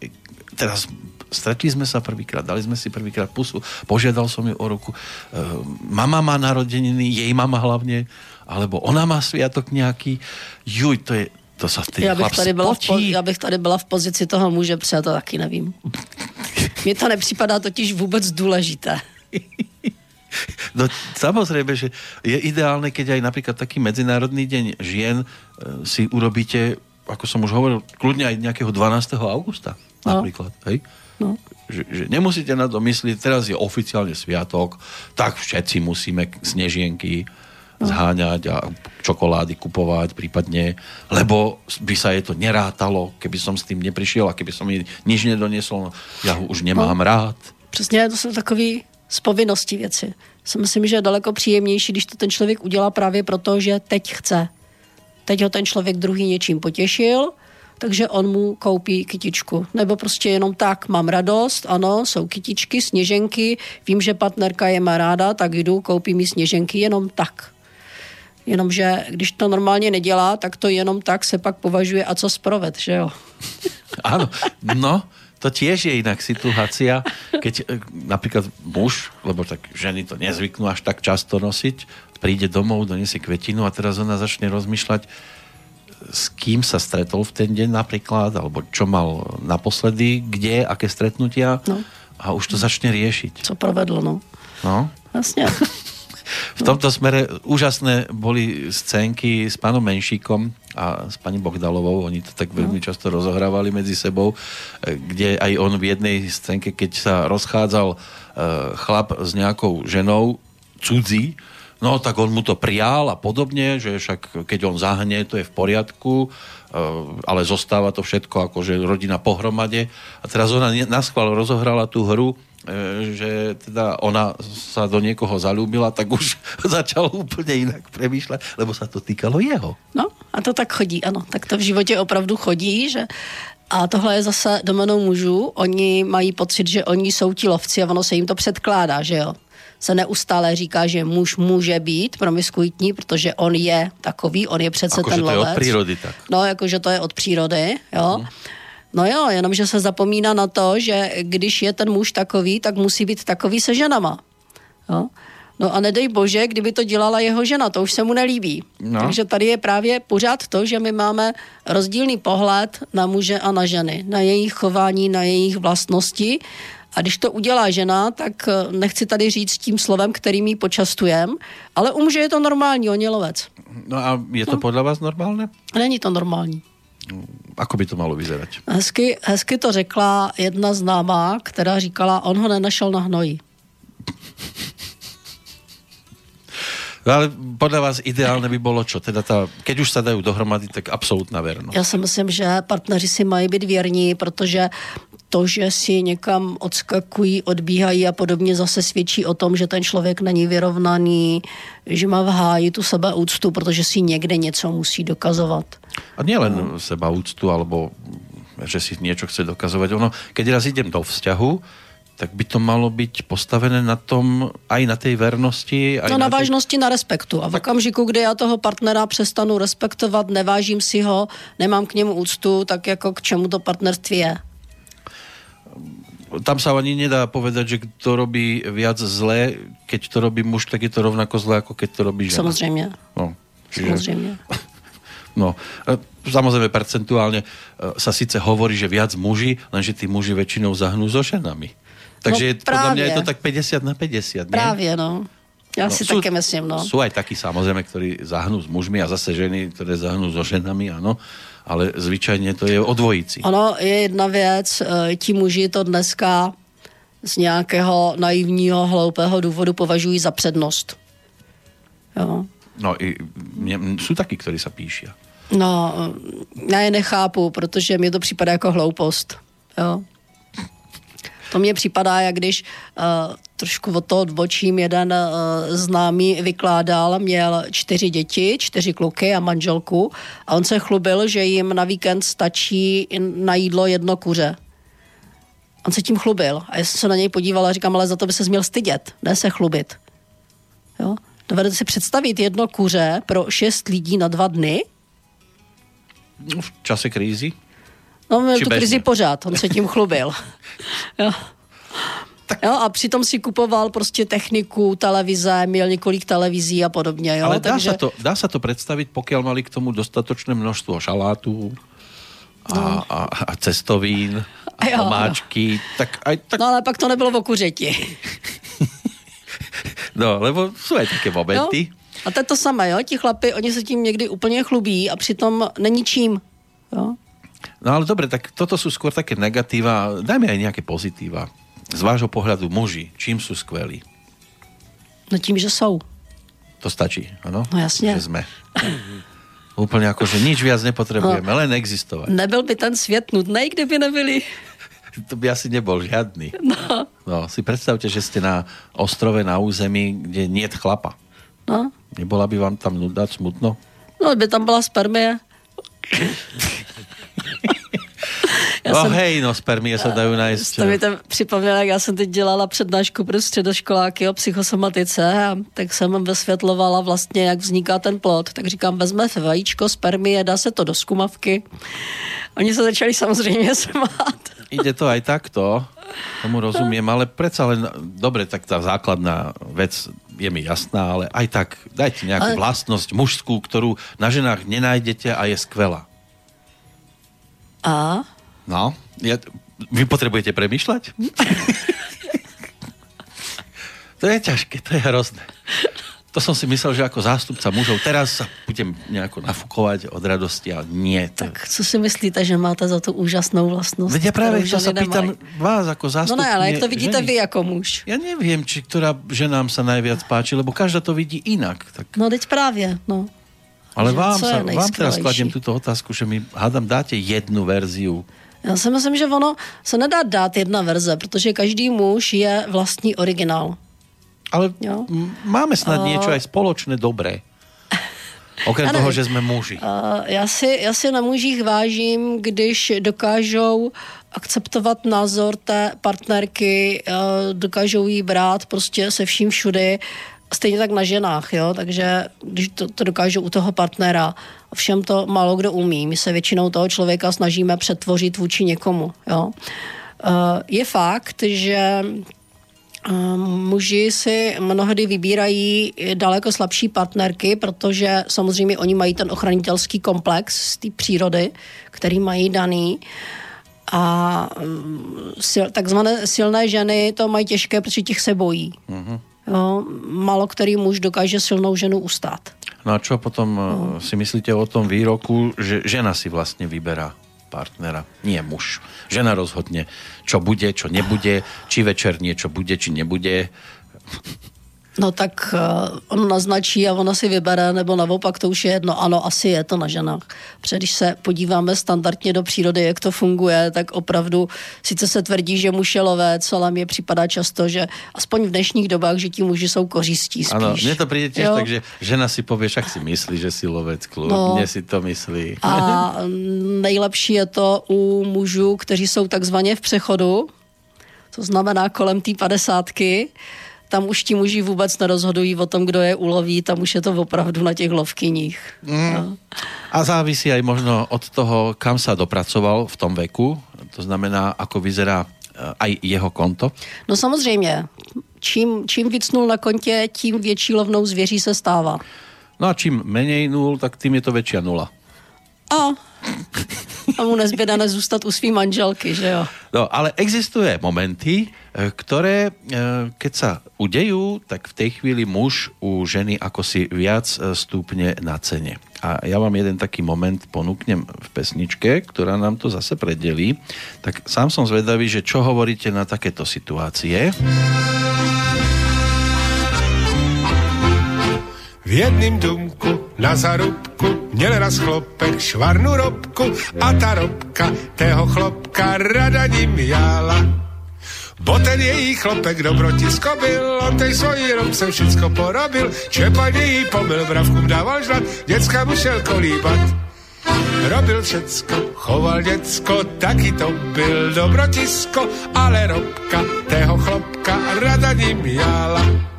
A: teraz stretli sme sa prvýkrát, dali sme si prvýkrát pusu, požiadal som ju o ruku, e, mama má narodeniny, jej mama hlavne, alebo ona má sviatok nejaký, juj, to je, to sa vtedy
B: já bych, tady byla v, po, já bych tady byla v pozici toho muže, protože to taky nevím. Mně to nepřipadá totiž vůbec důležité.
A: No samozrejme, že je ideálne, keď aj napríklad taký Medzinárodný deň žien e, si urobíte, ako som už hovoril, kľudne aj nejakého 12. augusta no. napríklad. Hej? No. Že, že nemusíte na to myslieť, teraz je oficiálne sviatok, tak všetci musíme snežienky no. zháňať a čokolády kupovať prípadne, lebo by sa je to nerátalo, keby som s tým neprišiel a keby som mi nič nedoniesol, no, ja ho už nemám no. rád.
B: Přesně, to jsou takový z povinnosti věci. Si myslím, že je daleko příjemnější, když to ten člověk udělá právě proto, že teď chce. Teď ho ten člověk druhý něčím potěšil, takže on mu koupí kytičku. Nebo prostě jenom tak, mám radost, ano, jsou kytičky, sněženky, vím, že partnerka je má ráda, tak jdu, koupí mi sněženky jenom tak. Jenomže když to normálně nedělá, tak to jenom tak se pak považuje a co sproved, že jo?
A: Ano, no, to tiež je inak situácia, keď e, napríklad muž, lebo tak ženy to nezvyknú až tak často nosiť, príde domov, donesie kvetinu a teraz ona začne rozmýšľať, s kým sa stretol v ten deň napríklad, alebo čo mal naposledy, kde, aké stretnutia no. a už to začne riešiť.
B: Co provedlo, no.
A: No.
B: Jasne.
A: v tomto smere úžasné boli scénky s pánom Menšíkom a s pani Bohdalovou, oni to tak veľmi no. často rozohrávali medzi sebou, e, kde aj on v jednej scénke, keď sa rozchádzal e, chlap s nejakou ženou, cudzí, no tak on mu to prijal a podobne, že však keď on zahne, to je v poriadku, e, ale zostáva to všetko akože rodina pohromade. A teraz ona na schvál rozohrala tú hru, že teda ona sa do niekoho zalúbila, tak už začal úplne inak premýšľať, lebo sa to týkalo jeho.
B: No a to tak chodí, ano. Tak to v životě opravdu chodí, že a tohle je zase domenou mužů. Oni mají pocit, že oni jsou ti lovci a ono se jim to předkládá, že jo. Se neustále říká, že muž může být promiskuitní, protože on je takový, on je přece
A: Ako,
B: ten lovec.
A: to je od přírody tak.
B: No, jakože to je od přírody, jo. Hmm. No jo, jenomže se zapomíná na to, že když je ten muž takový, tak musí být takový se ženama. Jo? No a nedej bože, kdyby to dělala jeho žena, to už se mu nelíbí. No. Takže tady je právě pořád to, že my máme rozdílný pohled na muže a na ženy, na jejich chování, na jejich vlastnosti. A když to udělá žena, tak eh, nechci tady říct tím slovem, kterým ji počastujem, ale u muže je to normální, on je lovec.
A: No a je to no. podle vás normálne?
B: Není to normální.
A: Ako by to malo vyzerať?
B: Hezky, hezky to řekla jedna známá, která říkala, on ho nenašel na hnoji.
A: No ale podľa vás ideálne by bolo čo? Teda tá, keď už sa dajú dohromady, tak absolútna vernosť.
B: Já si myslím, že partneři si mají být věrní, protože to, že si někam odskakují, odbíhají a podobně zase svědčí o tom, že ten člověk není vyrovnaný, že má v háji tu sebeúctu, protože si někde něco musí dokazovat.
A: A nie len no. sebeúctu, alebo že si niečo chce dokazovať. Ono, keď raz idem do vzťahu, tak by to malo byť postavené na tom, aj na tej vernosti. Aj
B: no na, na vážnosti, na respektu. A v okamžiku, kdy já toho partnera přestanu respektovat, nevážím si ho, nemám k němu úctu, tak jako k čemu to partnerství je?
A: Tam sa ani nedá povedať, že kto robí viac zlé, keď to robí muž, tak je to rovnako zlé, ako keď to robí žena.
B: Samozřejmě. No, čiže... Samozřejmě.
A: No, e, samozrejme percentuálne e, sa síce hovorí, že viac muži, lenže tí muži väčšinou zahnú so ženami. Takže no, podľa mňa je to tak 50 na 50, nie?
B: Právě, no. Ja no, si sú, také myslím, no.
A: Sú aj takí samozrejme, ktorí zahnú s mužmi a zase ženy, ktoré zahnú so ženami, áno. Ale zvyčajne to je o dvojici.
B: Ono je jedna věc, e, ti muži to dneska z nějakého naivního, hloupého důvodu považují za přednost. Jo.
A: No, i, mě, jsou taky, kteří se píší.
B: No, já je nechápu, protože mi to připadá jako hloupost. Jo. To mně připadá, jak když uh, trošku od toho odbočím, jeden uh, známý vykládal, měl čtyři děti, čtyři kluky a manželku a on se chlubil, že jim na víkend stačí na jídlo jedno kuře. On se tím chlubil a já jsem se na něj podívala a říkám, ale za to by se měl stydět, ne se chlubit. Jo? Dovedete si představit jedno kuře pro šest lidí na dva dny?
A: V čase krízy?
B: No, měl tu krizi pořád, on se tím chlubil. jo. Tak. Jo, a přitom si kupoval prostě techniku, televize, měl několik televizí a podobně. Jo?
A: Ale dá, Takže... sa to, dá sa to představit, pokud mali k tomu dostatečné množstvo šalátů a, no. a, a cestovín a jo. omáčky. Tak aj, tak...
B: No ale pak to nebylo v okuřeti.
A: no, lebo jsou aj také momenty.
B: Jo? A to je to samé, jo? Ti chlapi, oni se tím někdy úplně chlubí a přitom není čím. Jo?
A: No ale dobre, tak toto sú skôr také negatíva. Dajme aj nejaké pozitíva. Z vášho pohľadu muži, čím sú skvelí?
B: No tím, že jsou.
A: To stačí, ano?
B: No jasně.
A: Že jsme. Úplně jako, že nič viac nepotřebujeme, no, len existovat.
B: Nebyl by ten svět nudný, kdyby nebyli.
A: To by asi nebol žiadny. No. no. si představte, že jste na ostrove na území, kde nie chlapa.
B: No.
A: Nebola by vám tam nuda, smutno?
B: No, by tam byla spermie.
A: Já no jsem, hej, no spermie se dají najít.
B: To mi to připomnělo, jak já jsem teď dělala přednášku pro středoškoláky o psychosomatice a tak jsem vysvětlovala vlastně, jak vzniká ten plod. Tak říkám, vezme vajíčko, spermie, dá se to do skumavky. Oni se začali samozřejmě smát.
A: Ide to aj takto, tomu rozumím, ale predsa len, dobre, tak tá základná vec je mi jasná, ale aj tak dajte nejakú ale... vlastnosť mužskú, ktorú na ženách nenájdete a je skvelá.
B: A?
A: No, ja, vy potrebujete premýšľať? to je ťažké, to je hrozné. To som si myslel, že ako zástupca mužov teraz sa budem nejako nafukovať od radosti, ale nie.
B: To... Tak co si myslíte, že máte za tu úžasnou vlastnost?
A: Veď ja práve to sa pýtam vás ako zástupce.
B: No ne, ale jak to vidíte ženy. vy jako muž?
A: Ja neviem, či ktorá ženám sa najviac páči, lebo každá to vidí inak. Tak...
B: No teď právě, no.
A: Ale vám, sa, vám teraz kladiem túto otázku, že mi hádam dáte jednu verziu
B: já si myslím, že ono se nedá dát jedna verze, protože každý muž je vlastní originál.
A: Ale jo? máme snad uh, něco aj společné dobré. Okrem toho, že jsme muži.
B: Uh, já, si, já si na mužích vážím, když dokážou akceptovat názor té partnerky, uh, dokážou jí brát prostě se vším všudy, stejně tak na ženách, jo, takže když to, to dokážou u toho partnera, všem to málo kdo umí. My se většinou toho člověka snažíme přetvořit vůči někomu, jo. Uh, je fakt, že Muži si mnohdy vybírají daleko slabší partnerky, protože samozřejmě oni mají ten ochranitelský komplex z té přírody, který mají daný. A mm, sil, takzvané silné ženy to mají těžké, protože těch se bojí. Mm-hmm. Jo, málo který muž dokáže silnou ženu ustát.
A: No a čo potom no. si myslíte o tom výroku, že žena si vlastně vyberá? partnera, nie muž. Žena rozhodne, čo bude, čo nebude, či večer niečo bude, či nebude.
B: No tak uh, on naznačí a ona si vybere, nebo naopak to už je jedno. Ano, asi je to na ženách. Protože když se podíváme standardně do přírody, jak to funguje, tak opravdu sice se tvrdí, že muž je lovec, ale mně připadá často, že aspoň v dnešních dobách, že ti muži jsou kořistí spíš. Ano,
A: mně to přijde těž tak, že žena si pově, jak si myslí, že si lovec, klub, no, si to myslí.
B: A nejlepší je to u mužů, kteří jsou takzvaně v přechodu, to znamená kolem té padesátky, tam už ti muži vůbec nerozhodují o tom, kdo je uloví, tam už je to opravdu na těch lovkyních. Mm. No.
A: A závisí aj možno od toho, kam sa dopracoval v tom veku, to znamená, ako vyzerá eh, aj jeho konto?
B: No samozřejmě. Čím, čím víc nul na kontě, tím větší lovnou zvěří se stává.
A: No a čím menej nul, tak tím je to větší nula.
B: A a mu nezběda nezůstat u svý manželky, že jo?
A: No, ale existuje momenty, eh, které, eh, keď sa udejú, tak v tej chvíli muž u ženy ako si viac eh, stupne na cene. A ja vám jeden taký moment ponúknem v pesničke, ktorá nám to zase predelí. Tak sám som zvedavý, že čo hovoríte na takéto situácie.
D: V jedným domku na zarubku měl raz chlopek švarnu robku a ta robka tého chlopka rada ním jala. Bo ten její chlopek dobrotisko byl, on tej svojí robce všecko porobil, čepaně jí pomil, bravkům dával žlat, děcka mu šel kolíbat. Robil všecko, choval děcko, taky to byl dobrotisko, ale robka tého chlopka rada ním jala.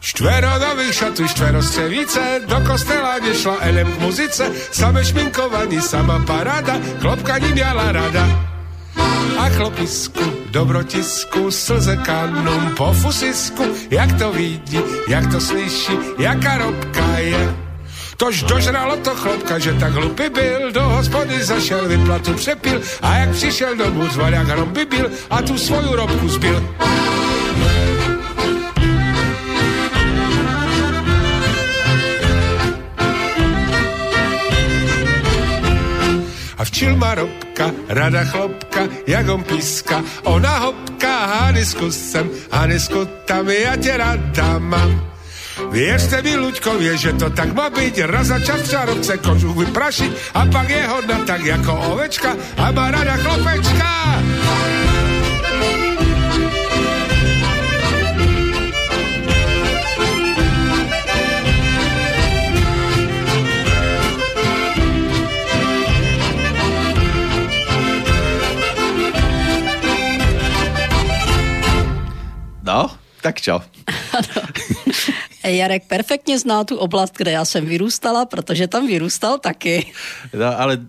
E: Štvero nových šatů, štvero střevíce, do kostela nešla elem k muzice, same šminkovaní, sama paráda, klopka ní měla rada. A chlopisku, dobrotisku, slze kanum po fusisku, jak to vidí, jak to slyší, jaká robka je. Tož dožralo to chlopka, že tak hlupy byl, do hospody zašel, vyplatu přepil a jak přišel domů, zval jak hrom by byl a tu svoju robku zbil. A včil má robka, rada chlopka, jak on píska, ona hopka, hanisku sem, hanisku tam, já tě rada mám. Věřte mi, Luďkově, že to tak má být, raz za čas v čarovce kožuch vyprašit a pak je hodna tak jako ovečka a má rada chlopečka.
A: Tak čo?
B: Jarek perfektně zná tu oblast, kde já jsem vyrůstala, protože tam vyrůstal taky.
A: No, ale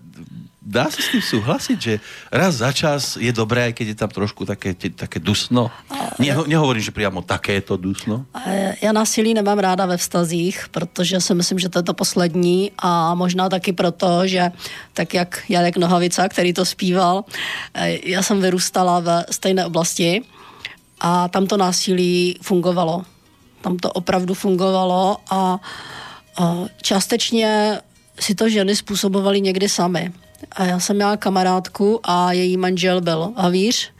A: dá se s tím souhlasit, že raz za čas je dobré, keď je tam trošku také, také dusno. Ne, nehovorím, že přímo také je to dusno.
B: Já násilí nemám ráda ve vztazích, protože si myslím, že to je to poslední a možná taky proto, že tak jak Jarek Nohavica, který to zpíval, eh, já jsem vyrůstala ve stejné oblasti a tam to násilí fungovalo. Tam to opravdu fungovalo a, a částečně si to ženy způsobovaly někdy sami. A já jsem měla kamarádku a její manžel byl havíř.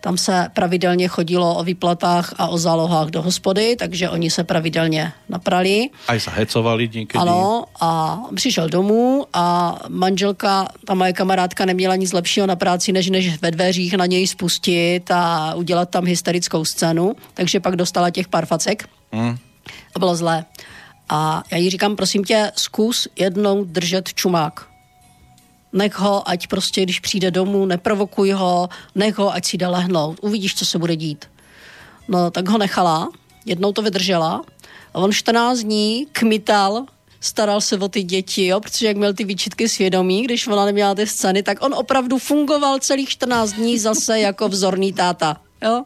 B: Tam se pravidelně chodilo o výplatách a o zálohách do hospody, takže oni se pravidelně naprali.
A: A se hecovali někdy.
B: Ano, a přišel domů a manželka, ta moje kamarádka neměla nic lepšího na práci, než, než ve dveřích na něj spustit a udělat tam hysterickou scénu, takže pak dostala těch pár facek. Hmm. A bylo zlé. A já jí říkám, prosím tě, zkus jednou držet čumák nech ho, ať prostě, když přijde domů, neprovokuj ho, nech ho, ať si jde lehnout, uvidíš, co se bude dít. No, tak ho nechala, jednou to vydržela a on 14 dní kmital, staral se o ty děti, jo, protože jak měl ty výčitky svědomí, když ona neměla ty scény, tak on opravdu fungoval celých 14 dní zase jako vzorný táta, jo.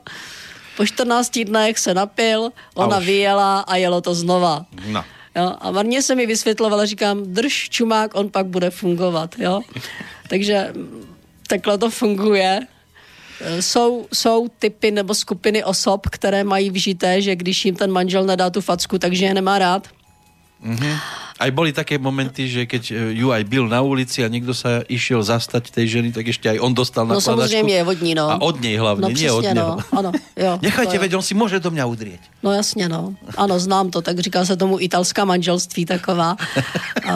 B: Po 14 dnech se napil, ona vyjela a jelo to znova. No. Jo? A marně se mi vysvětlovala, říkám, drž čumák, on pak bude fungovat. Jo? Takže takhle to funguje. Jsou, jsou typy nebo skupiny osob, které mají vžité, že když jim ten manžel nedá tu facku, takže je nemá rád.
A: Mm-hmm. Aj boli také momenty, že keď e, ju aj byl na ulici a někdo sa išiel zastať tej ženy, tak ešte aj on dostal
B: na No samozřejmě je od ní, no.
A: A od něj hlavně, no, nie od
B: něho. No. Ano, jo,
A: Nechajte, veď on si může do mě udrieť.
B: No jasně, no. Ano, znám to, tak říká se tomu italská manželství taková. uh,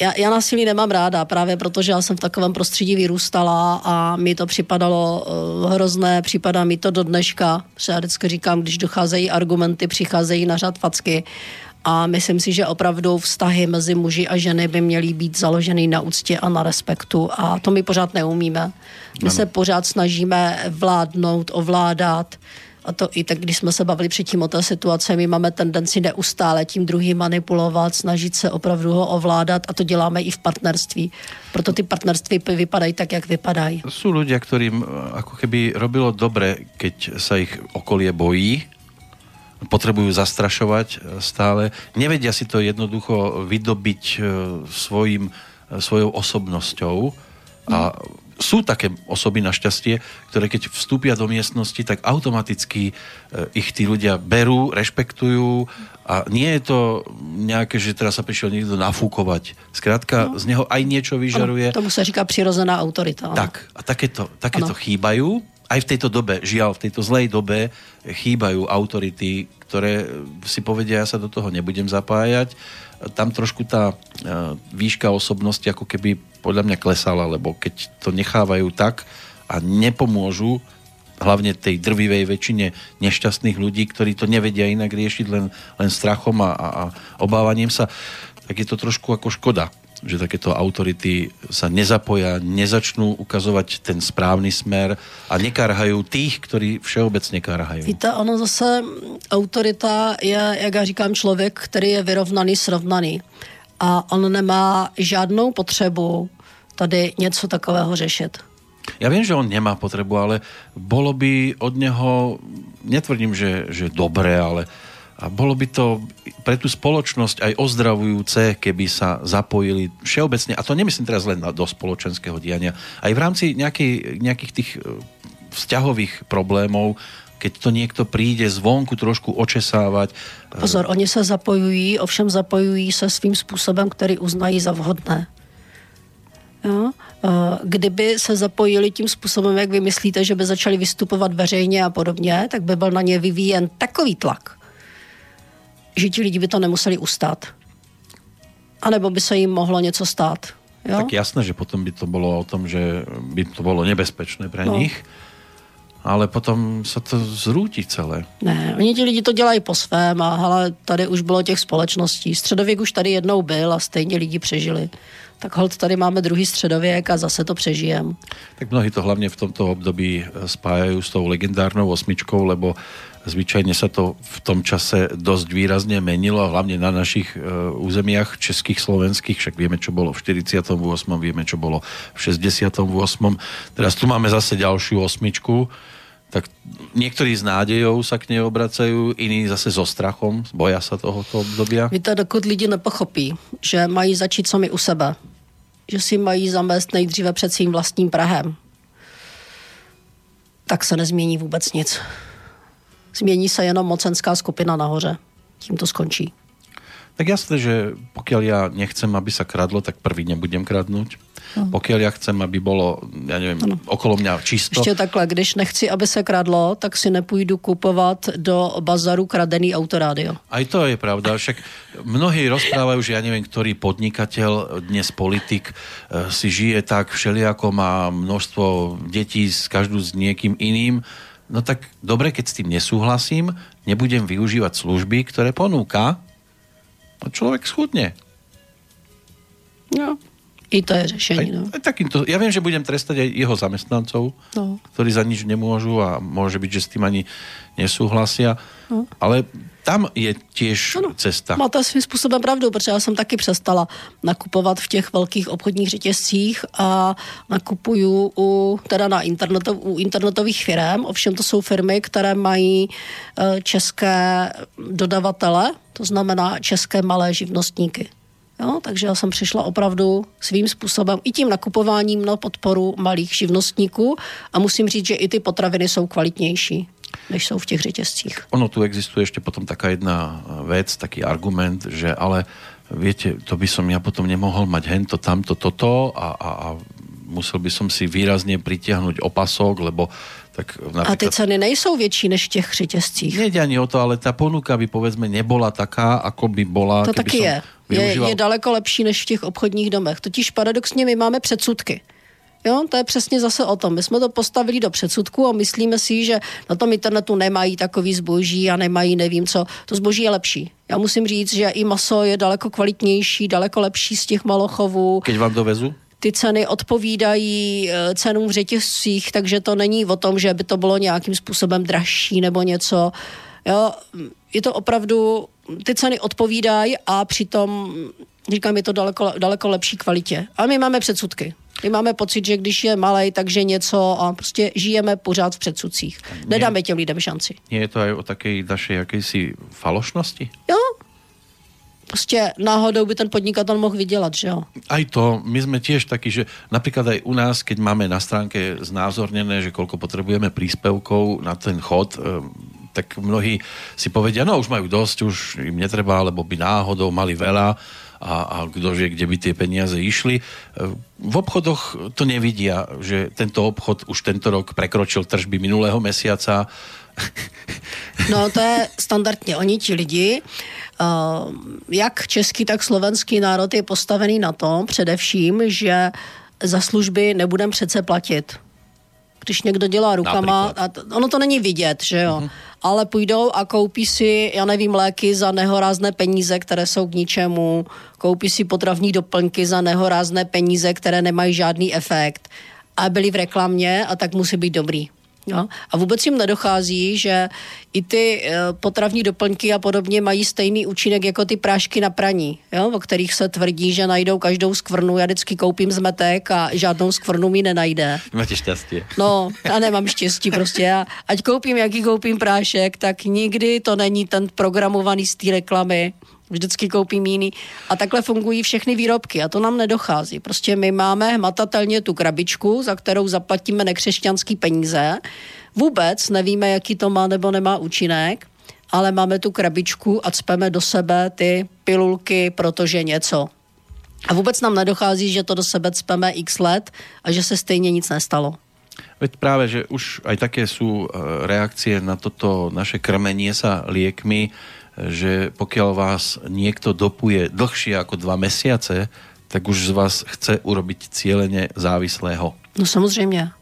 B: já, já násilí nemám ráda, právě protože já jsem v takovém prostředí vyrůstala a mi to připadalo uh, hrozné, připadá mi to do dneška. Já vždycky říkám, když docházejí argumenty, přicházejí na řad facky a myslím si, že opravdu vztahy mezi muži a ženy by měly být založeny na úctě a na respektu a to my pořád neumíme. My ano. se pořád snažíme vládnout, ovládat a to i tak, když jsme se bavili předtím o té situace, my máme tendenci neustále tím druhým manipulovat, snažit se opravdu ho ovládat a to děláme i v partnerství. Proto ty partnerství vypadají tak, jak vypadají.
A: Jsou lidé, kterým eh, jako keby robilo dobré, keď se jich okolie bojí, potrebujú zastrašovať e, stále. Nevedia si to jednoducho vydobiť e, svojim, e, svojou osobnosťou a sú také osoby našťastie, ktoré keď vstúpia do miestnosti, tak automaticky ich tí ľudia berú, rešpektujú a nie je to nejaké, že teraz sa prišiel niekto nafúkovať. Zkrátka, no. z neho aj niečo vyžaruje.
B: Ano, tomu sa říká přirozená autorita.
A: Tak, a takéto, takéto chýbajú aj v tejto dobe, žiaľ, v tejto zlej dobe chýbajú autority, ktoré si povedia, ja sa do toho nebudem zapájať. Tam trošku tá e, výška osobnosti ako keby podľa mňa klesala, lebo keď to nechávajú tak a nepomôžu hlavne tej drvivej väčšine nešťastných ľudí, ktorí to nevedia inak riešiť len, len strachom a, a, a obávaním sa, tak je to trošku ako škoda že takéto autority sa nezapoja, nezačnú ukazovať ten správny smer a nekarhajú tých, ktorí všeobecně karhají.
B: Víte, ono zase autorita je, jak já říkám, člověk, který je vyrovnaný, srovnaný. A on nemá žádnou potřebu tady něco takového řešit.
A: Ja viem, že on nemá potrebu, ale bolo by od neho, netvrdím, že, že dobré, ale a bolo by to pre tú spoločnosť aj ozdravujúce, keby sa zapojili všeobecne, a to nemyslím teraz len do spoločenského diania, aj v rámci nejaký, nejakých tých e, vzťahových problémov, keď to niekto príde zvonku trošku očesávať.
B: E, Pozor, oni se zapojují, ovšem zapojují se svým způsobem, který uznají za vhodné. Jo? Eh, kdyby se zapojili tím způsobem, jak vy myslíte, že by začali vystupovat veřejně a podobně, tak by byl na ně vyvíjen takový tlak, že ti lidi by to nemuseli ustát. A nebo by se jim mohlo něco stát. Jo?
A: Tak jasné, že potom by to bylo o tom, že by to bylo nebezpečné pro no. nich ale potom se to zrúti celé.
B: Ne, oni ti lidi to dělají po svém a hele, tady už bylo těch společností. Středověk už tady jednou byl a stejně lidi přežili tak hold tady máme druhý středověk a zase to přežijem.
A: Tak mnohí to hlavně v tomto období spájají s tou legendárnou osmičkou, lebo zvyčajně se to v tom čase dost výrazně menilo, hlavně na našich uh, územiach českých, slovenských, však víme, čo bylo v 48., víme, čo bylo v 68. Teraz tu máme zase další osmičku, tak někteří s nádejou sa k nej obracajú, iní zase so strachom, boja sa tohoto obdobia.
B: Víte, dokud lidi nepochopí, že mají začít sami u sebe, že si mají zamést nejdříve před svým vlastním Prahem, tak se nezmění vůbec nic. Změní se jenom mocenská skupina nahoře. Tím to skončí.
A: Tak jasné, že pokud já nechcem, aby se kradlo, tak prvý nebudem kradnout. No. Pokud já chcem, aby bylo, já nevím, ano. okolo mě čisto.
B: Ještě takhle, když nechci, aby se kradlo, tak si nepůjdu kupovat do bazaru kradený autorádio.
A: A to je pravda, však mnohí rozprávají, že já nevím, který podnikatel, dnes politik eh, si žije tak všelijako, má množstvo dětí, s každou s někým iným, no tak dobre, keď s tým nesúhlasím, nebudem využívať služby, ktoré ponúka a člověk schudne.
B: No, i to je řešení. No. Aj,
A: takýmto, ja viem, že budem trestať aj jeho zamestnancov, no. ktorí za nič nemôžu a môže byť, že s tým ani nesúhlasia. No. Ale tam je těž ano, cesta.
B: Máte svým způsobem pravdu, protože já jsem taky přestala nakupovat v těch velkých obchodních řetězcích a nakupuju u, teda na internetov, u internetových firm. Ovšem to jsou firmy, které mají e, české dodavatele, to znamená české malé živnostníky. Jo, takže já jsem přišla opravdu svým způsobem i tím nakupováním na podporu malých živnostníků a musím říct, že i ty potraviny jsou kvalitnější než jsou v těch řetězcích.
A: Ono tu existuje ještě potom taká jedna věc, taký argument, že ale viete, to by som ja potom nemohol mať hento, tamto, toto a, a, a musel by som si výrazně pritiahnuť opasok, lebo tak
B: například... A ty ceny nejsou větší než v těch řetězcích.
A: Nejde ani o to, ale ta ponuka by povedzme nebola taká, ako by bola.
B: To taky je. Využíval... Je, je daleko lepší než v těch obchodních domech. Totiž paradoxně my máme předsudky. Jo, to je přesně zase o tom. My jsme to postavili do předsudku a myslíme si, že na tom internetu nemají takový zboží a nemají nevím co. To zboží je lepší. Já musím říct, že i maso je daleko kvalitnější, daleko lepší z těch malochovů.
A: Keď vám dovezu?
B: ty ceny odpovídají eh, cenům v řetězcích, takže to není o tom, že by to bylo nějakým způsobem dražší nebo něco. Jo, je to opravdu, ty ceny odpovídají a přitom, říkám, je to daleko, daleko lepší kvalitě. A my máme předsudky. My máme pocit, že když je malej, takže něco a prostě žijeme pořád v předsudcích. Nedáme těm lidem šanci.
A: Je to aj o také naší jakési falošnosti?
B: Jo, prostě náhodou by ten podnikatel mohl vydělat, že jo?
A: Aj to, my jsme tiež taky, že například aj u nás, keď máme na stránke znázorněné, že kolko potřebujeme príspevkov na ten chod, eh, tak mnohí si povedia, no už majú dosť, už im netreba, lebo by náhodou mali veľa a, a kdo vie, kde by tie peniaze išli. V obchodoch to nevidia, že tento obchod už tento rok prekročil tržby minulého mesiaca.
B: No to je standardně. Oni ti lidi, uh, jak český, tak slovenský národ je postavený na tom především, že za služby nebudem přece platit když někdo dělá rukama, a to, ono to není vidět, že jo. Uh-huh. ale půjdou a koupí si, já nevím, léky za nehorázné peníze, které jsou k ničemu, koupí si potravní doplňky za nehorázné peníze, které nemají žádný efekt a byli v reklamě a tak musí být dobrý. No. A vůbec jim nedochází, že i ty e, potravní doplňky a podobně mají stejný účinek jako ty prášky na praní, jo? o kterých se tvrdí, že najdou každou skvrnu. Já vždycky koupím zmetek a žádnou skvrnu mi nenajde.
A: Máte štěstí.
B: No, já nemám štěstí prostě. Já, ať koupím, jaký koupím prášek, tak nikdy to není ten programovaný z té reklamy vždycky koupím jiný. A takhle fungují všechny výrobky a to nám nedochází. Prostě my máme hmatatelně tu krabičku, za kterou zaplatíme nekřesťanský peníze. Vůbec nevíme, jaký to má nebo nemá účinek, ale máme tu krabičku a cpeme do sebe ty pilulky, protože něco. A vůbec nám nedochází, že to do sebe cpeme x let a že se stejně nic nestalo.
A: Veď práve, že už aj také sú eh, reakcie na toto naše krmenie sa liekmi, že pokiaľ vás niekto dopuje dlhšie ako dva mesiace, tak už z vás chce urobiť cieľene závislého.
B: No samozrejme.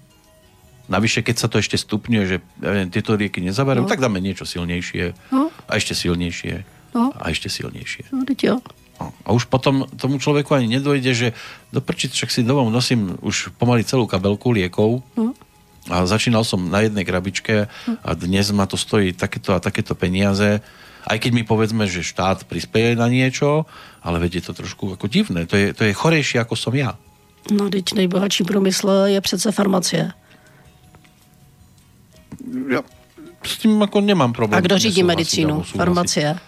A: Navyše, keď sa to ešte stupňuje, že ja neviem, tieto rieky nezaberú, no. tak dáme niečo silnejšie. No. A ešte silnejšie. No. A ešte silnejšie.
B: No, jo.
A: No. A už potom tomu človeku ani nedojde, že do prčic, však si domov nosím už pomaly celú kabelku liekov. No. A začínal som na jednej krabičke a dnes ma to stojí takéto a takéto peniaze aj keď mi povedzme, že štát prispieje na niečo, ale veď je to trošku ako divné. To je, to je chorejšie ako som ja.
B: No, teď nejbohatší průmysl je přece farmacie.
A: Ja s tím jako nemám problém.
B: A kdo řídí medicínu? Farmacie.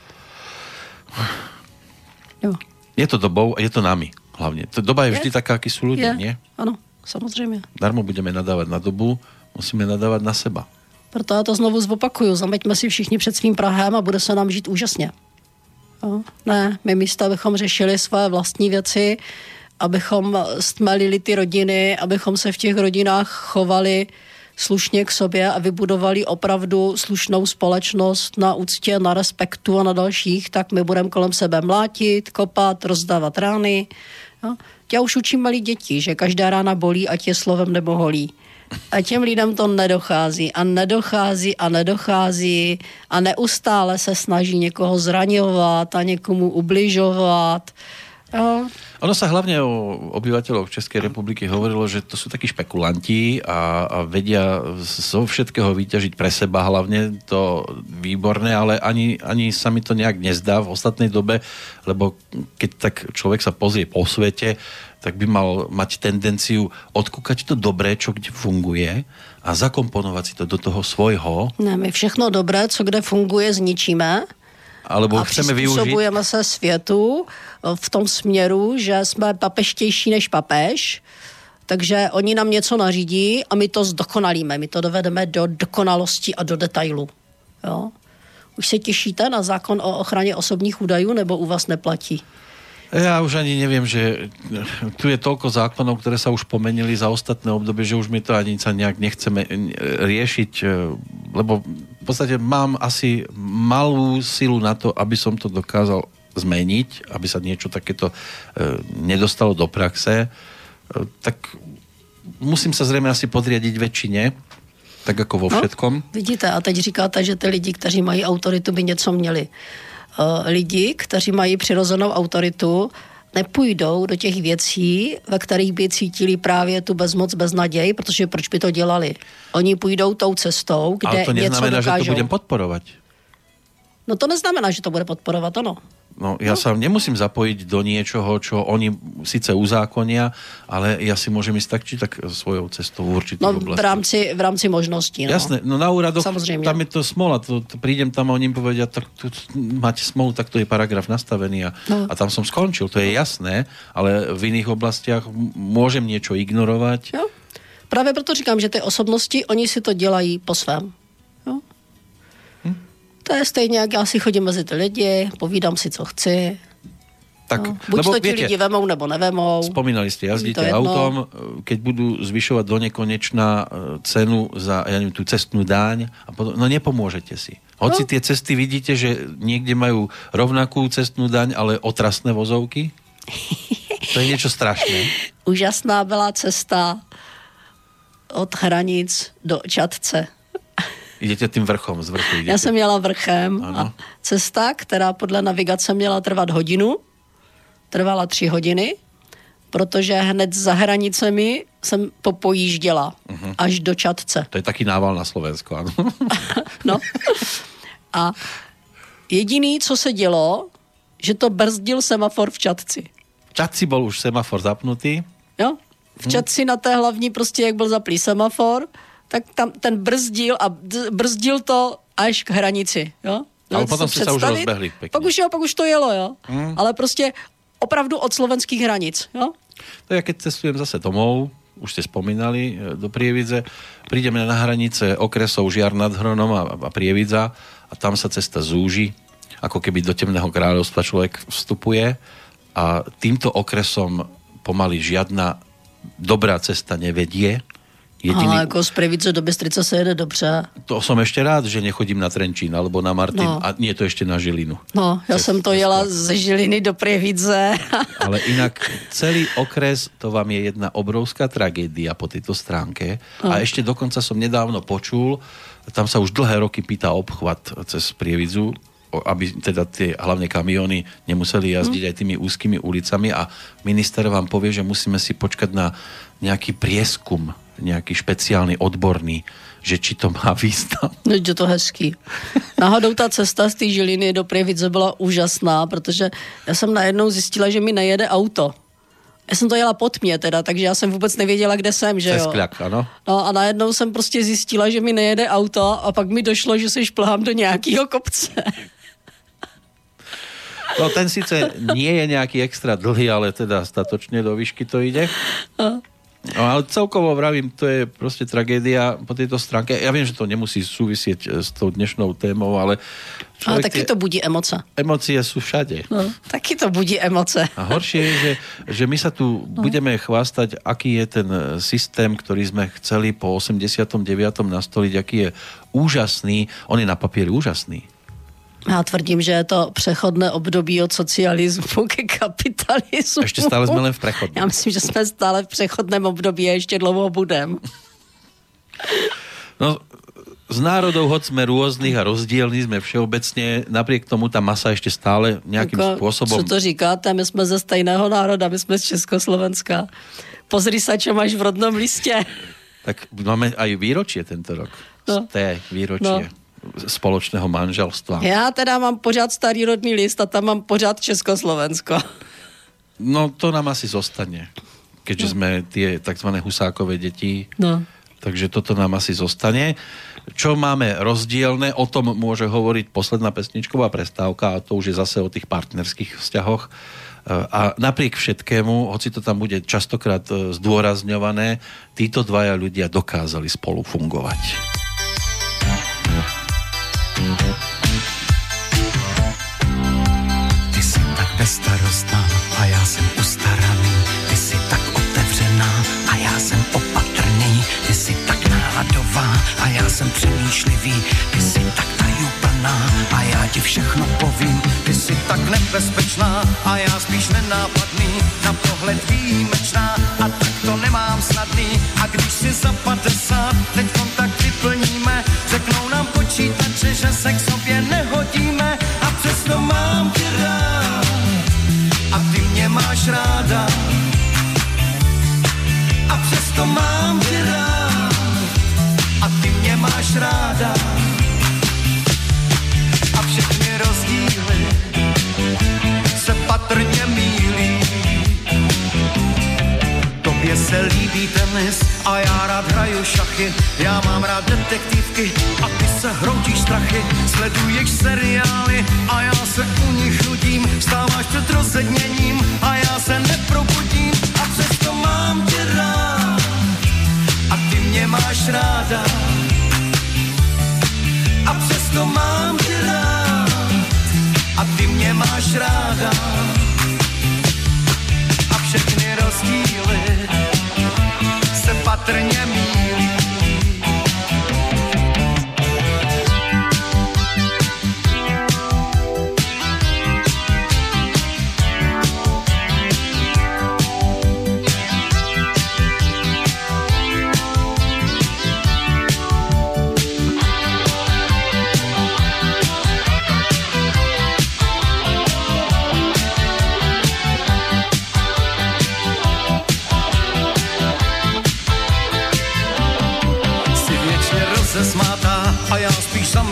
A: Jo. Je to dobou a je to nami hlavně. To doba je, je vždy taká, aký sú ľudia,
B: je.
A: nie?
B: Ano, samozřejmě.
A: Darmo budeme nadávať na dobu, musíme nadávat na seba.
B: Proto já to znovu zopakuju. Zameďme si všichni před svým Prahem a bude se nám žít úžasně. No, ne, my místo, abychom řešili své vlastní věci, abychom stmelili ty rodiny, abychom se v těch rodinách chovali slušně k sobě a vybudovali opravdu slušnou společnost na úctě, na respektu a na dalších, tak my budeme kolem sebe mlátit, kopat, rozdávat rány. No. Já už učím malí děti, že každá rána bolí, ať je slovem nebo holí. A těm lidem to nedochází a nedochází a nedochází a neustále se snaží někoho zraňovat a někomu ubližovat.
A: Jo. Ono sa hlavne o obyvateľoch Českej republiky hovorilo, že to sú takí špekulanti a, a vedia zo všetkého vyťažiť pre seba hlavne to výborné, ale ani, ani sa mi to nejak nezdá v ostatnej dobe, lebo keď tak človek sa pozrie po svete, tak by mal mať tendenciu odkúkať to dobré, čo kde funguje a zakomponovať si to do toho svojho.
B: Ne, my všechno dobré, co kde funguje, zničíme.
A: Alebo a chceme využiť...
B: se světu v tom směru, že jsme papeštější než papež, takže oni nám něco nařídí a my to zdokonalíme, my to dovedeme do dokonalosti a do detailu. Jo? Už se těšíte na zákon o ochraně osobních údajů, nebo u vás neplatí?
A: Ja už ani neviem, že tu je toľko zákonov, ktoré sa už pomenili za ostatné obdobie, že už mi to ani sa nejak nechceme riešiť, e, lebo v podstate mám asi malú silu na to, aby som to dokázal zmeniť, aby sa niečo takéto e, nedostalo do praxe, tak musím sa zrejme asi podriadiť väčšine, tak ako vo no, všetkom. No,
B: vidíte, a teď říkáte, že ty lidi, kteří mají autoritu, by něco měli. Uh, lidi, kteří mají přirozenou autoritu, nepůjdou do těch věcí, ve kterých by cítili právě tu bezmoc, beznaděj, protože proč by to dělali? Oni půjdou tou cestou, kde Ale
A: to neznamená,
B: něco dokážou.
A: že to budem podporovat.
B: No to neznamená, že to bude podporovat, ano.
A: No, ja no. sa nemusím zapojiť do niečoho, čo oni síce uzákonia, ale ja si môžem ísť tak či tak svojou cestou v určitých
B: no, v rámci, v rámci možností. No.
A: Jasné, no na úradoch Samozrejme. tam je to smola. To, to prídem tam a oni povedia, tak tu máte smolu, tak to je paragraf nastavený a, no. a tam som skončil. To je jasné, ale v iných oblastiach môžem niečo ignorovať.
B: Jo. Právě proto říkám, že ty osobnosti, oni si to dělají po svém. To je stejně, jak já si chodím mezi ty lidi, povídám si, co chci. Tak, no, buď lebo, to ti viete, lidi vemou, nebo nevemou.
A: Spomínali ste, jazdíte autom, keď budú zvyšovať do nekonečná e, cenu za ja neviem, tú cestnú dáň, a potom, no nepomôžete si. Hoci no. tie cesty vidíte, že niekde majú rovnakú cestnú daň, ale otrasné vozovky, to je niečo strašné.
B: Úžasná byla cesta od hranic do Čatce
A: Idete tím vrchom, z vrchu idete.
B: Já jsem jela vrchem
A: Ano.
B: a cesta, která podle navigace měla trvat hodinu, trvala tři hodiny, protože hned za hranicemi jsem popojížděla
A: Mhm.
B: až do Čadce.
A: To je taký nával na Slovensko, ano.
B: No. A jediný, co se dělo, že to brzdil semafor v Čadci.
A: V Čadci bol už semafor zapnutý.
B: Jo? V Čadci na té hlavní prostě, jak byl zaplý semafor, tak tam ten brzdil a brzdil to až k hranici. Jo?
A: Ale
B: Dovedete
A: potom jste se už rozbehli pěkně.
B: Pak už jo, pak už to jelo, jo. Ale prostě opravdu od slovenských hranic, jo.
A: To je, keď cestujem zase domov, už ste spomínali, e, do Prievidze, prídeme na hranice okresov Žiar nad Hronom a, a Prievidza a tam sa cesta zúži, ako keby do temného kráľovstva človek vstupuje a týmto okresom pomaly žiadna dobrá cesta nevedie.
B: Jediný... Ale jako z Previce do Bystrice se jede dobře.
A: To som ešte rád, že nechodím na Trenčín alebo na Martin
B: No.
A: a nie to ešte na Žilinu.
B: No, já
A: Cez-
B: jsem to jela ze Žiliny do Prievidze.
A: Ale inak celý okres, to vám je jedna obrovská tragédia po tejto stránke. A ešte dokonca som nedávno počul, tam sa už dlhé roky pýta obchvat cez Prievidzu, aby teda tie hlavne kamiony nemuseli jazdiť aj tými úzkými ulicami a minister vám povie, že musíme si počkať na nejaký prieskum, nejaký špeciálny, odborný, že či to má význam.
B: No, je to hezký. Náhodou ta cesta z té Žiliny do Prievidze byla úžasná, protože já jsem najednou zjistila, že mi nejede auto. Já jsem to jela pod mě teda, takže já jsem vůbec nevěděla, kde jsem, že jo.
A: kľak, ano?
B: No a najednou jsem prostě zjistila, že mi nejede auto a pak mi došlo, že se šplhám do nějakého kopce.
A: No ten sice nie je nejaký extra dlhý, ale teda statočne do výšky to ide. No ale celkovo vravím, to je prostě tragédia po tejto stránke. Ja viem, že to nemusí súvisieť eh, s tou dnešnou témou, ale
B: Ale taky
A: tie
B: to budí emoce.
A: emócie sú všade.
B: No, taky to budí emoce.
A: A horšie je, že, že my sa tu budeme chvástať, aký je ten eh, systém, ktorý sme chceli po 89. nastoliť, aký je úžasný. On je na papieri úžasný.
B: Já tvrdím, že je to přechodné období od socialismu ke kapitalismu.
A: Ešte stále sme len v prechodnom.
B: Já myslím, že jsme stále v přechodném období a ještě dlouho budem.
A: No, z národov, hoď sme rôznych a rozdielní, sme všeobecne, napriek tomu tá masa ešte stále nejakým
B: Jako,
A: spôsobom...
B: Co to říkáte? My jsme ze stejného národa, my jsme z Československa. Pozri sa, čo máš v rodnom listě.
A: Tak máme aj výročie tento rok.
B: No.
A: No. Z té výročie no. Spoločného manželstva.
B: Já teda mám pořád starý rodný list a tam mám pořád Československo.
A: No to nám asi zostane, keďže no. sme tie tzv. husákové deti.
B: No.
A: Takže toto nám asi zostane. Čo máme rozdielne, o tom môže hovoriť posledná pesničková prestávka a to už je zase o tých partnerských vzťahoch. E, A napriek všetkému, hoci to tam bude častokrát e, zdôrazňované, títo dvaja ľudia dokázali spolu fungovať.
F: Jsi tak bezstarostná a já jsem ustaraný. Ty jsi tak otevřená a já jsem opatrný. Ty jsi tak náladová a já jsem přemýšlivý. Ty jsi tak tajuplná a já ti všechno povím. Ty jsi tak nebezpečná a já spíš nenápadný. Na pohled výjimečná a tak to nemám snadný. A když si za 50, teď kontakt vyplníme. Řeknou nám počítače, že se k sobě nehodíme šachy. Já mám rád detektivky a ty se hroutíš strachy. Sleduješ seriály a já se u nich nudím. Vstáváš před rozedněním a já se neprobudím. A přesto mám tě rád a ty mě máš ráda. A přesto mám tě rád a ty mě máš ráda a všechny rozdíly se patrně mílí.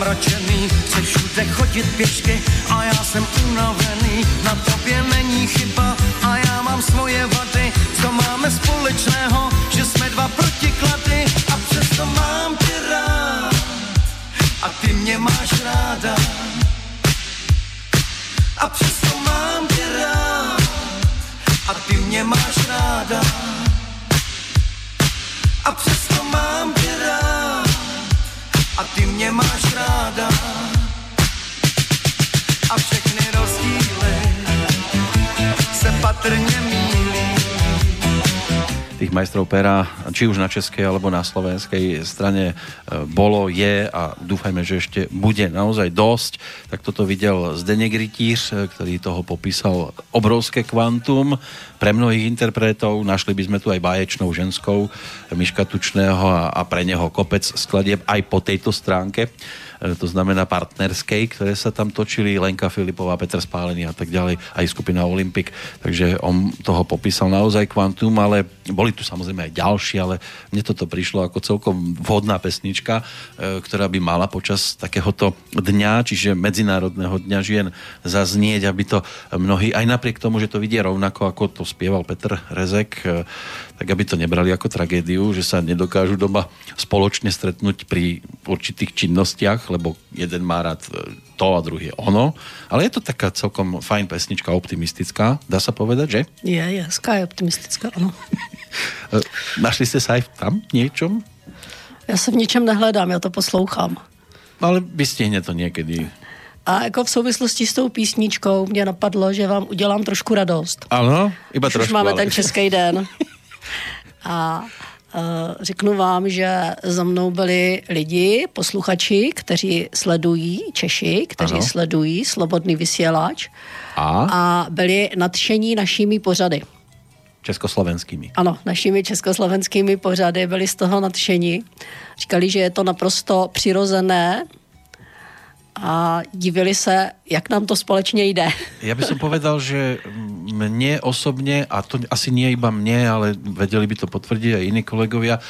F: Zamračený, chce všude chodit pěšky a já jsem unavený, na tobě není chyba a já mám svoje vady, co máme společného,
A: tých majstrov pera, či už na českej alebo na slovenskej strane e, bolo, je a dúfajme, že ešte bude naozaj dosť. Tak toto videl Zdeněk Rytíř, e, ktorý toho popísal obrovské kvantum pre mnohých interpretov. Našli by sme tu aj báječnou ženskou Miška Tučného a, a pre neho kopec skladieb aj po tejto stránke to znamená partnerskej, ktoré sa tam točili, Lenka Filipová, Petr Spálený a tak ďalej, aj skupina Olympik, takže on toho popísal naozaj kvantum, ale boli tu samozrejme aj ďalší, ale mne toto prišlo ako celkom vhodná pesnička, e, ktorá by mala počas takéhoto dňa, čiže Medzinárodného dňa žien zaznieť, aby to mnohí, aj napriek tomu, že to vidie rovnako, ako to spieval Petr Rezek, e, tak aby to nebrali ako tragédiu, že sa nedokážu doma spoločne stretnúť pri určitých činnostiach, lebo jeden má rád e, to a druhý ono. Ale je to taká celkom fajn pesnička, optimistická, dá sa povedať, že?
B: Je, je, je optimistická, ano.
A: E, našli jste se aj tam něčem?
B: Já se v ničem nehledám, já to poslouchám.
A: Ale vystihne to někdy.
B: A jako v souvislosti s tou písničkou mě napadlo, že vám udělám trošku radost.
A: Ano, iba
B: Už
A: trošku.
B: máme
A: ale...
B: ten český den. A uh, řeknu vám, že za mnou byli lidi, posluchači, kteří sledují, Češi, kteří
A: Ano.
B: sledují Slobodný vysílač
A: A?
B: a byli nadšení našimi pořady.
A: Československými.
B: Ano, našimi československými pořady byli z toho nadšení. Říkali, že je to naprosto přirozené a divili se, jak nám to společně jde.
A: Ja by som povedal, že mne osobne, a to asi nie iba mne, ale vedeli by to potvrdiť aj iní kolegovia,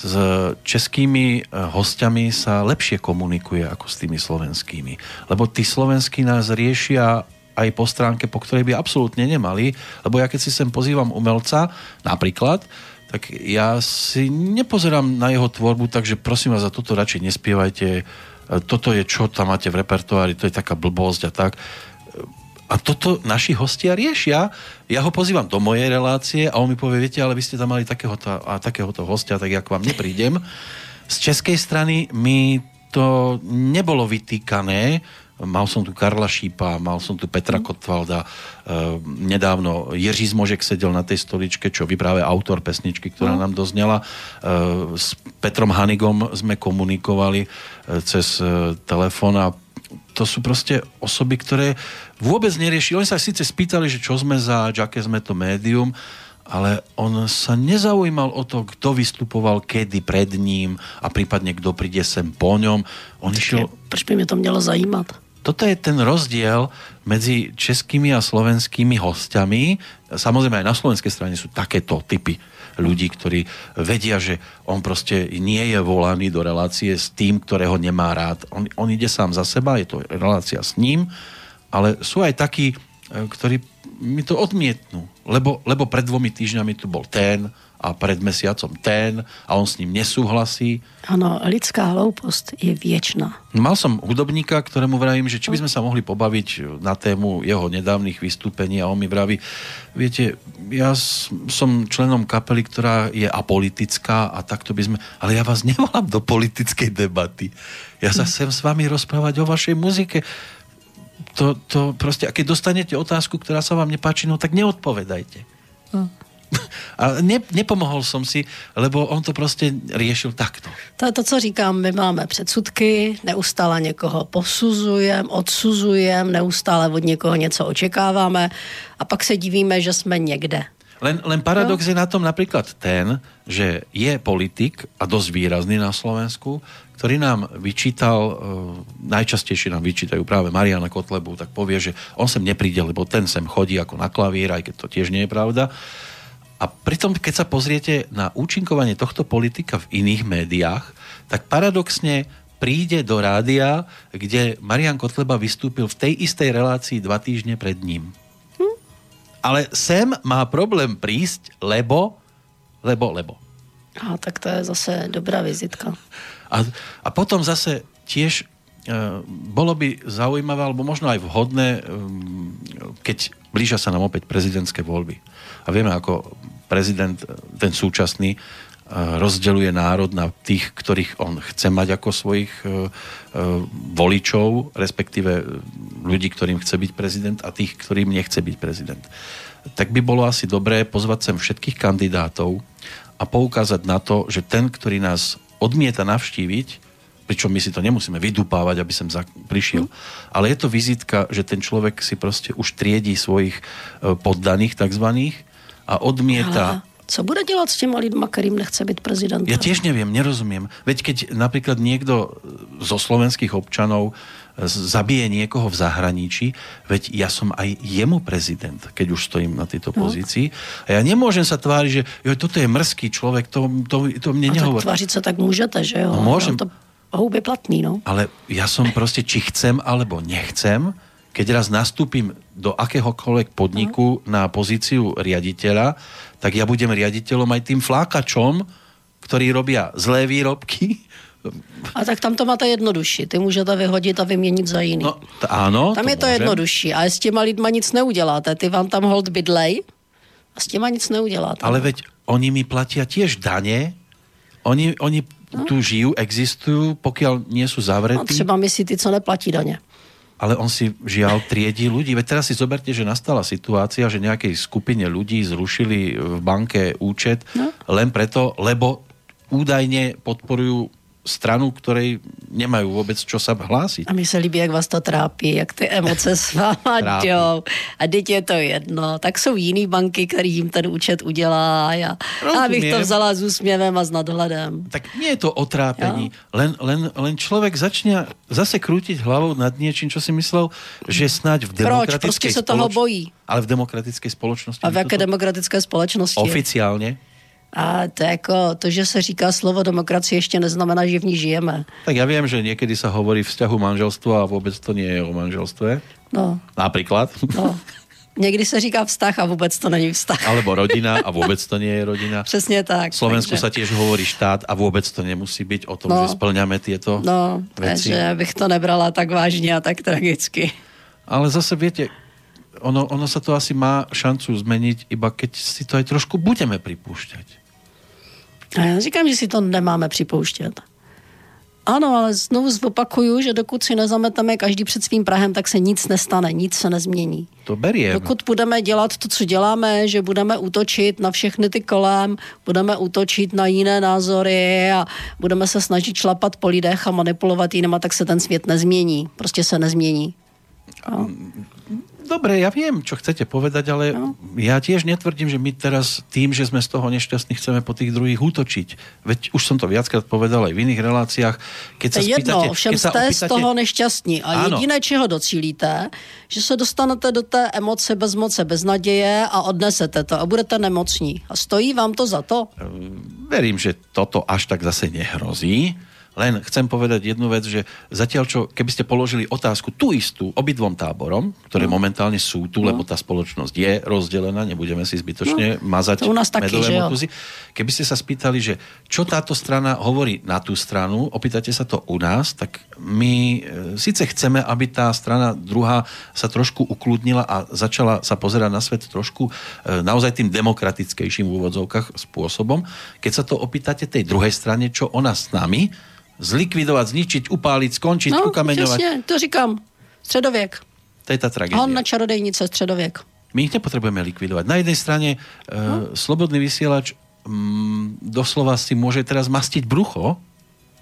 A: s českými eh, hostiami sa lepšie komunikuje ako s tými slovenskými. Lebo tí slovenskí nás riešia aj po stránke, po ktorej by absolútne nemali, lebo ja keď si sem pozývam umelca, napríklad, tak ja si nepozerám na jeho tvorbu, takže prosím vás, za toto radšej nespievajte, toto je čo tam máte v repertoári, to je taká blbosť a tak. A toto naši hostia riešia. Ja ho pozývam do mojej relácie a on mi povie, viete, ale vy ste tam mali takéhoto, a takéhoto hostia, tak ja k vám neprídem. Z českej strany mi to nebolo vytýkané. Mal som tu Karla Šípa, mal som tu Petra Kotvalda, uh, nedávno Jiří Zmožek sedel na tej stoličke, čo vy práve autor pesničky, ktorá nám doznela. Uh, s Petrom Hanigom sme komunikovali uh, cez telefon a to sú prostě osoby, ktoré vôbec neriešili. Oni sa síce spýtali, že čo sme za, aké sme to médium, ale on sa nezaujímal o to, kto vystupoval kedy pred ním a prípadne kdo príde sem po ňom. On išiel...
B: Proč by mě to mělo zajímat?
A: Toto je ten rozdiel medzi českými a slovenskými hostiami. Samozrejme aj na slovenskej strane sú takéto typy ľudí, ktorí vedia, že on prostě nie je volaný do relácie s tým, ktorého nemá rád. On, on ide sám za seba, je to relácia s ním, ale sú aj takí, e, ktorí mi to odmietnú, lebo, lebo pred dvomi týždňami tu bol ten a pred mesiacom ten a on s ním nesúhlasí.
B: Ano, lidská hloupost je věčná.
A: Mal som hudobníka, ktorému vravím, že či by sme sa mohli pobaviť na tému jeho nedávnych vystúpení a on mi vraví, viete, ja som členom kapely, ktorá je apolitická a takto by sme, ale ja vás nevolám do politickej debaty. Ja sa chcem s vami rozprávať o vašej muzike. To, to prostě, a keď dostanete otázku, ktorá sa vám nepáči, no tak neodpovedajte. A ne, nepomohol som si, lebo on to prostě riešil takto.
B: To je to, co říkám, my máme předsudky, neustále někoho posuzujeme, odsuzujeme, neustále od někoho něco očekáváme a pak se divíme, že jsme někde.
A: Len, len paradox je na tom napríklad ten, že je politik a dosť výrazný na Slovensku, ktorý nám vyčítal, uh, najčastejšie nám vyčítajú práve Mariana Kotlebu, tak povie, že on sem nepríde, lebo ten sem chodí ako na klavír, aj keď to tiež nie je pravda. A pritom, keď sa pozriete na účinkovanie tohto politika v iných médiách, tak paradoxne príde do rádia, kde Marian Kotleba vystúpil v tej istej relácii dva týždne pred ním. Hm? Ale sem má problém prísť, lebo, lebo, lebo.
B: A tak to je zase dobrá vizitka.
A: A, a potom zase tiež e, bolo by zaujímavé, alebo možno aj vhodné, e, keď blížia sa nám opäť prezidentské voľby. A vieme, ako prezident, ten súčasný, rozdeluje národ na tých, ktorých on chce mať ako svojich e, e, voličov, respektíve ľudí, ktorým chce byť prezident a tých, ktorým nechce byť prezident. Tak by bolo asi dobré pozvať sem všetkých kandidátov a poukázať na to, že ten, ktorý nás odmieta navštíviť, pričom my si to nemusíme vydupávať, aby sem prišiel, mm. ale je to vizitka, že ten človek si prostě už triedí svojich e, poddaných takzvaných a odmieta
B: co bude dělat s těma lidma, kterým nechce být prezidentem?
A: Ja tiež neviem, nerozumiem. Veď keď napríklad niekto zo slovenských občanov zabije niekoho v zahraničí, veď ja som aj jemu prezident, keď už stojím na tejto no. pozícii. A ja nemôžem sa tváriť, že jo, toto je mrzký človek, to, to, to mne nehovorí.
B: Tak tvářit sa tak môžete, že jo?
A: No, môžem.
B: No, to houbě platný, no.
A: Ale ja som prostě, či chcem alebo nechcem, keď raz nastúpim do akéhokoľvek podniku no. na pozíciu riaditeľa, tak ja budem riaditeľom aj tým flákačom, ktorí robia zlé výrobky.
B: A tak tam to máte jednodušší. Ty můžete vyhodit a vyměnit za jiný.
A: No, t- ano,
B: Tam
A: to
B: je to
A: môžem.
B: jednodušší. A s těma lidma nic neuděláte. Ty vám tam hold bydlej a s těma nic neuděláte.
A: Ale veď oni mi platia tiež dane. Oni, oni no. tu žijú, existujú, pokiaľ nie sú zavretí.
B: No, třeba myslí ty, co neplatí daně
A: ale on si žiaľ triedí ľudí. Veď teraz si zoberte, že nastala situácia, že nejakej skupine ľudí zrušili v banke účet no. len preto, lebo údajne podporujú stranu, ktorej nemajú vôbec čo sa hlásiť.
B: A mi se líbí, jak vás to trápí, jak ty emoce s váma jdou. A teď je to jedno. Tak jsou jiný banky, který jim ten účet udělá. A já bych to vzala s úsměvem a s nadhledem.
A: Tak nie je to o trápení. Len, len, len človek začne zase krútiť hlavou nad niečím, čo si myslel, že snáď v demokratickej
B: Proč? Prostě se toho bojí.
A: Ale v demokratickej spoločnosti.
B: A v jaké demokratické společnosti?
A: Oficiálne
B: a to, jako, to, že se říká slovo demokracie, ještě neznamená, že v ní žijeme.
A: Tak já vím, že někdy se hovorí vzťahu manželstva a vůbec to nie je o manželstve.
B: No.
A: Například.
B: No. Někdy se říká vztah a vůbec to není vztah.
A: Alebo rodina a vůbec to nie je rodina.
B: Přesně tak.
A: V Slovensku takže... se těž hovorí štát a vůbec to nemusí být o tom, no. že splňáme tyto
B: no,
A: věci.
B: takže bych to nebrala tak vážně a tak tragicky.
A: Ale zase viete, ono, ono sa to asi má šancu zmeniť, iba keď si to aj trošku budeme pripúšťať.
B: A já říkám, že si to nemáme připouštět. Ano, ale znovu zopakuju, že dokud si nezameteme každý před svým Prahem, tak se nic nestane, nic se nezmění.
A: To beriem.
B: Dokud budeme dělat to, co děláme, že budeme útočit na všechny ty kolem, budeme útočit na jiné názory a budeme se snažit šlapat po lidech a manipulovat jinama, tak se ten svět nezmění. Prostě se nezmění.
A: No dobre, ja viem, čo chcete povedať, ale no. ja tiež netvrdím, že my teraz tým, že sme z toho nešťastní, chceme po tých druhých útočiť. Veď už som to viackrát povedal aj v iných reláciách. Keď sa
B: jedno,
A: spýtate,
B: všem
A: keď sa
B: jste
A: opýtate...
B: z toho nešťastní. A ano. jediné, čeho docílíte, že se dostanete do té emoce bez moce, bez naděje a odnesete to a budete nemocní. A stojí vám to za to?
A: Verím, že toto až tak zase nehrozí len chcem povedať jednu vec, že zatiaľ čo, keby ste položili otázku tú istú obidvom táborom, ktoré no. momentálne sú tu, no. lebo tá spoločnosť je rozdelená, nebudeme si zbytočne no. mazať
B: to u nás taky, medové motuzy.
A: Keby ste sa spýtali, že čo táto strana hovorí na tú stranu, opýtate sa to u nás, tak my e, síce chceme, aby tá strana druhá sa trošku ukludnila a začala sa pozerať na svet trošku e, naozaj tým demokratickejším v úvodzovkách spôsobom. Keď sa to opýtate tej druhej strane, čo ona s nami, zlikvidovat, zničit, upálit, skončit, no, ukameňovat.
B: Přesně, to říkám. Středověk.
A: To je ta tragédia.
B: On na čarodejnice, středověk.
A: My ich nepotrebujeme likvidovať. Na jednej strane no. uh, slobodný vysielač um, doslova si môže teraz mastiť brucho,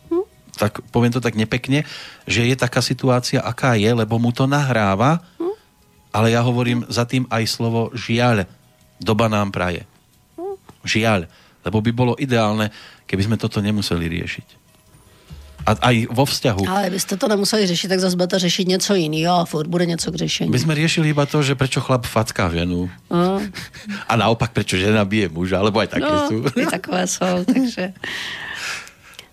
A: hm? tak poviem to tak nepekne, že je taká situácia, aká je, lebo mu to nahráva, hm? ale ja hovorím za tým aj slovo žiaľ. Doba nám praje. Hm? Žiaľ. Lebo by bolo ideálne, keby sme toto nemuseli riešiť. A aj vo vzťahu.
B: Ale byste to nemuseli řešit, tak zase budete řešit něco jiného a furt bude něco k řešení.
A: My jsme řešili iba to, že prečo chlap facká ženu. No. A naopak, prečo žena bije muža, alebo aj také
B: no,
A: sú.
B: I takové jsou, takže...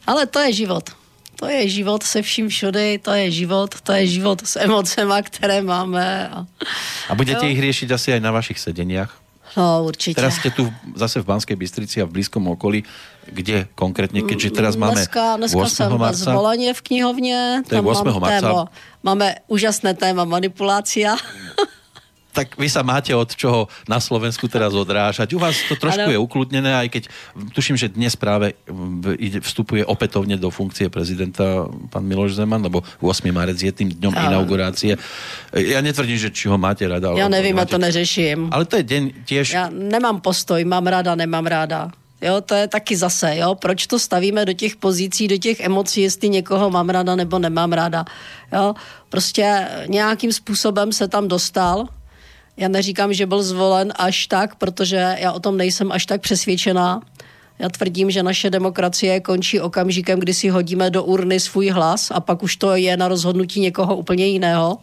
B: Ale to je život. To je život se vším všudy, to je život, to je život s emocema, které máme. A,
A: a budete jo. ich riešiť asi aj na vašich sedeniach?
B: No, určitě.
A: Teraz ste tu zase v Banskej Bystrici a v blízkom okolí. Kde konkrétně, keďže teraz máme
B: dneska, dneska
A: 8.
B: jsem
A: marca?
B: zvoleně v knihovně.
A: To je 8.
B: Mám
A: marca.
B: Téma, máme úžasné téma manipulácia.
A: tak vy sa máte od čoho na Slovensku teraz odrážať. U vás to trošku ano. je ukludnené, aj keď tuším, že dnes práve vstupuje opätovne do funkcie prezidenta pán Miloš Zeman, lebo 8. marec je tým dňom ano. inaugurácie. Ja netvrdím, že či ho máte rada.
B: Ja nevím, máte... ja to neřeším.
A: Ale to je deň tiež...
B: Ja nemám postoj, mám rada, nemám ráda. Jo, to je taky zase, jo, proč to stavíme do těch pozicí, do těch emocí, jestli někoho mám ráda nebo nemám ráda. Jo, prostě nějakým způsobem se tam dostal, já neříkám, že byl zvolen až tak, protože já o tom nejsem až tak přesvědčená. Já tvrdím, že naše demokracie končí okamžikem, kdy si hodíme do urny svůj hlas a pak už to je na rozhodnutí někoho úplně jiného.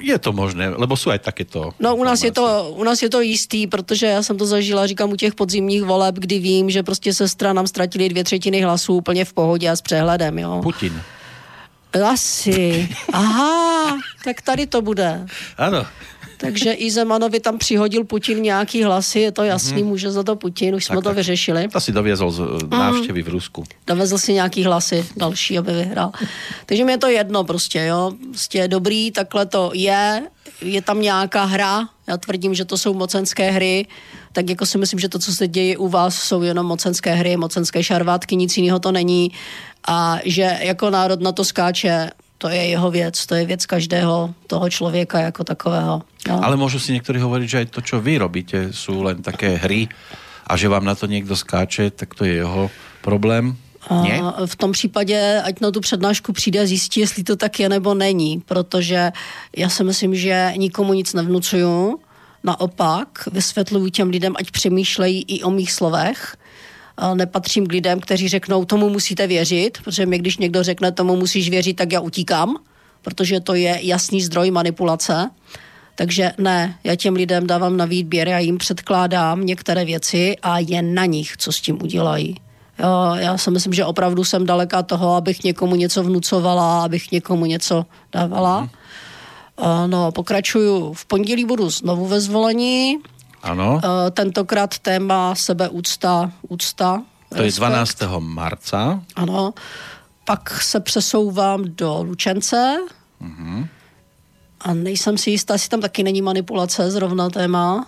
A: Je to možné, lebo jsou aj takéto.
B: No u nás, je to, u nás je to jistý, protože já jsem to zažila, říkám, u těch podzimních voleb, kdy vím, že prostě se stranám ztratili dvě třetiny hlasů úplně v pohodě a s přehledem. Jo.
A: Putin.
B: Asi. Aha, tak tady to bude.
A: Ano.
B: Takže i Zemanovi tam přihodil Putin nějaký hlasy, je to jasný, mm-hmm. může za to Putin, už tak, jsme tak. to vyřešili.
A: To si dovězl z eh, návštěvy mm. v Rusku.
B: Dovezl si nějaký hlasy další, aby vyhrál. Takže mi je to jedno prostě, jo. Prostě je dobrý, takhle to je, je tam nějaká hra, já tvrdím, že to jsou mocenské hry, tak jako si myslím, že to, co se děje u vás, jsou jenom mocenské hry, mocenské šarvátky, nic jiného to není a že jako národ na to skáče to je jeho věc, to je věc každého toho člověka jako takového.
A: No. Ale můžu si někteří hovorit, že aj to, čo vy robíte, jsou len také hry a že vám na to někdo skáče, tak to je jeho problém. Nie?
B: V tom případě, ať na tu přednášku přijde a zjistí, jestli to tak je nebo není, protože já si myslím, že nikomu nic nevnucuju, naopak vysvětluju těm lidem, ať přemýšlejí i o mých slovech, nepatřím k lidem, kteří řeknou, tomu musíte věřit, protože mi, když někdo řekne, tomu musíš věřit, tak já utíkám, protože to je jasný zdroj manipulace. Takže ne, já těm lidem dávám na výběr, já jim předkládám některé věci a je na nich, co s tím udělají. Jo, já si myslím, že opravdu jsem daleka toho, abych někomu něco vnucovala, abych někomu něco dávala. Mm. No, pokračuju. V pondělí budu znovu ve zvolení.
A: Ano.
B: Uh, tentokrát téma sebeúcta, úcta.
A: To respekt. je 12. marca.
B: Ano. Pak se přesouvám do Lučence. Uh-huh. A nejsem si jistá, jestli tam taky není manipulace zrovna téma.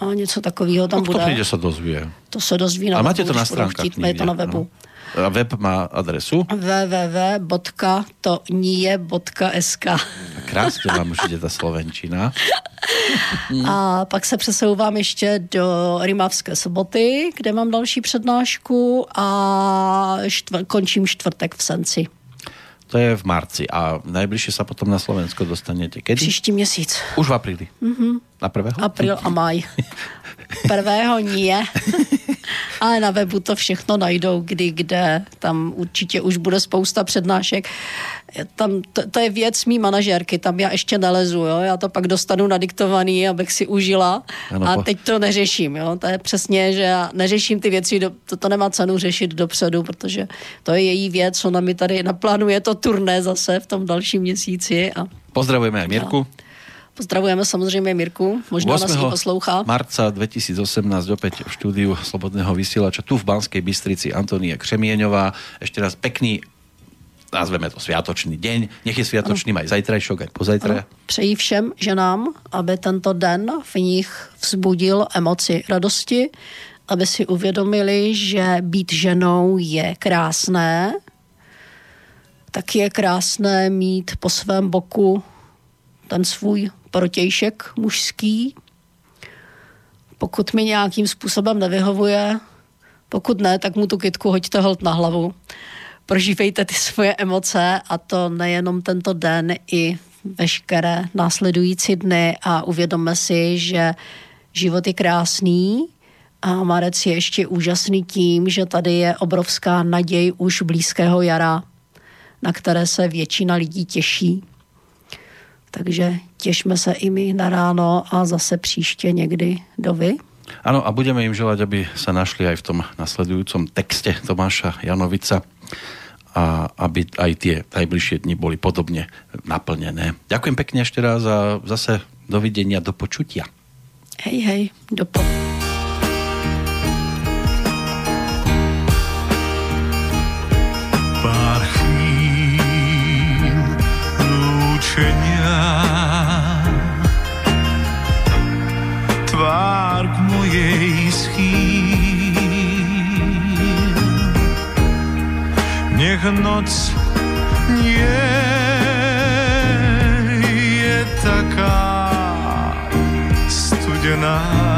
B: A něco takového tam
A: no,
B: bude.
A: To přijde se dozvě.
B: To se dozví na
A: A máte to na stránkách
B: chtít, je to na webu. No.
A: A web má adresu?
B: www.tonie.sk
A: Krásně vám už jde ta slovenčina.
B: A pak se přesouvám ještě do Rimavské soboty, kde mám další přednášku a štvr- končím čtvrtek v Senci.
A: To je v marci a nejbližší se potom na Slovensko dostanete kedy?
B: Příští měsíc.
A: Už v apríli?
B: Mm-hmm.
A: Na prvého?
B: April a maj. Prvého nie, ale na webu to všechno najdou, kdy, kde, tam určitě už bude spousta přednášek. Tam, to, to je věc mý manažerky, tam já ještě nelezu, jo? já to pak dostanu nadiktovaný, abych si užila ano, a teď to neřeším, jo? to je přesně, že já neřeším ty věci, do, to, to nemá cenu řešit dopředu, protože to je její věc, ona mi tady naplánuje to turné zase v tom dalším měsíci. A,
A: Pozdravujeme Mirku. No.
B: Pozdravujeme samozřejmě Mirku, možná nás poslouchá.
A: marca 2018 opět v štúdiu Slobodného vysielača tu v Banskej Bystrici Antonia Křemieňová. Ešte raz pekný nazveme to sviatočný deň. Nech je sviatočný aj zajtrajšok, aj pozajtra.
B: Přeji všem ženám, aby tento den v nich vzbudil emoci radosti, aby si uvědomili, že být ženou je krásné, tak je krásné mít po svém boku ten svůj protějšek mužský. Pokud mi nějakým způsobem nevyhovuje, pokud ne, tak mu tu kytku hoďte hold na hlavu. Prožívejte ty svoje emoce a to nejenom tento den, i veškeré následující dny a uvědomme si, že život je krásný a Marec je ještě úžasný tím, že tady je obrovská naděj už blízkého jara, na které se většina lidí těší. Takže těšme se i my na ráno a zase příště někdy do vy.
A: Ano, a budeme jim želať, aby se našli aj v tom nasledujúcom texte Tomáša Janovica a aby aj tie najbližšie dni boli podobne naplnené. Ďakujem pekne ešte raz a zase dovidenia, do počutia.
B: Hej, hej, do po...
G: Pár chvíľ lúčenia tvár k mojej schýl. Nech noc nie je taká studená.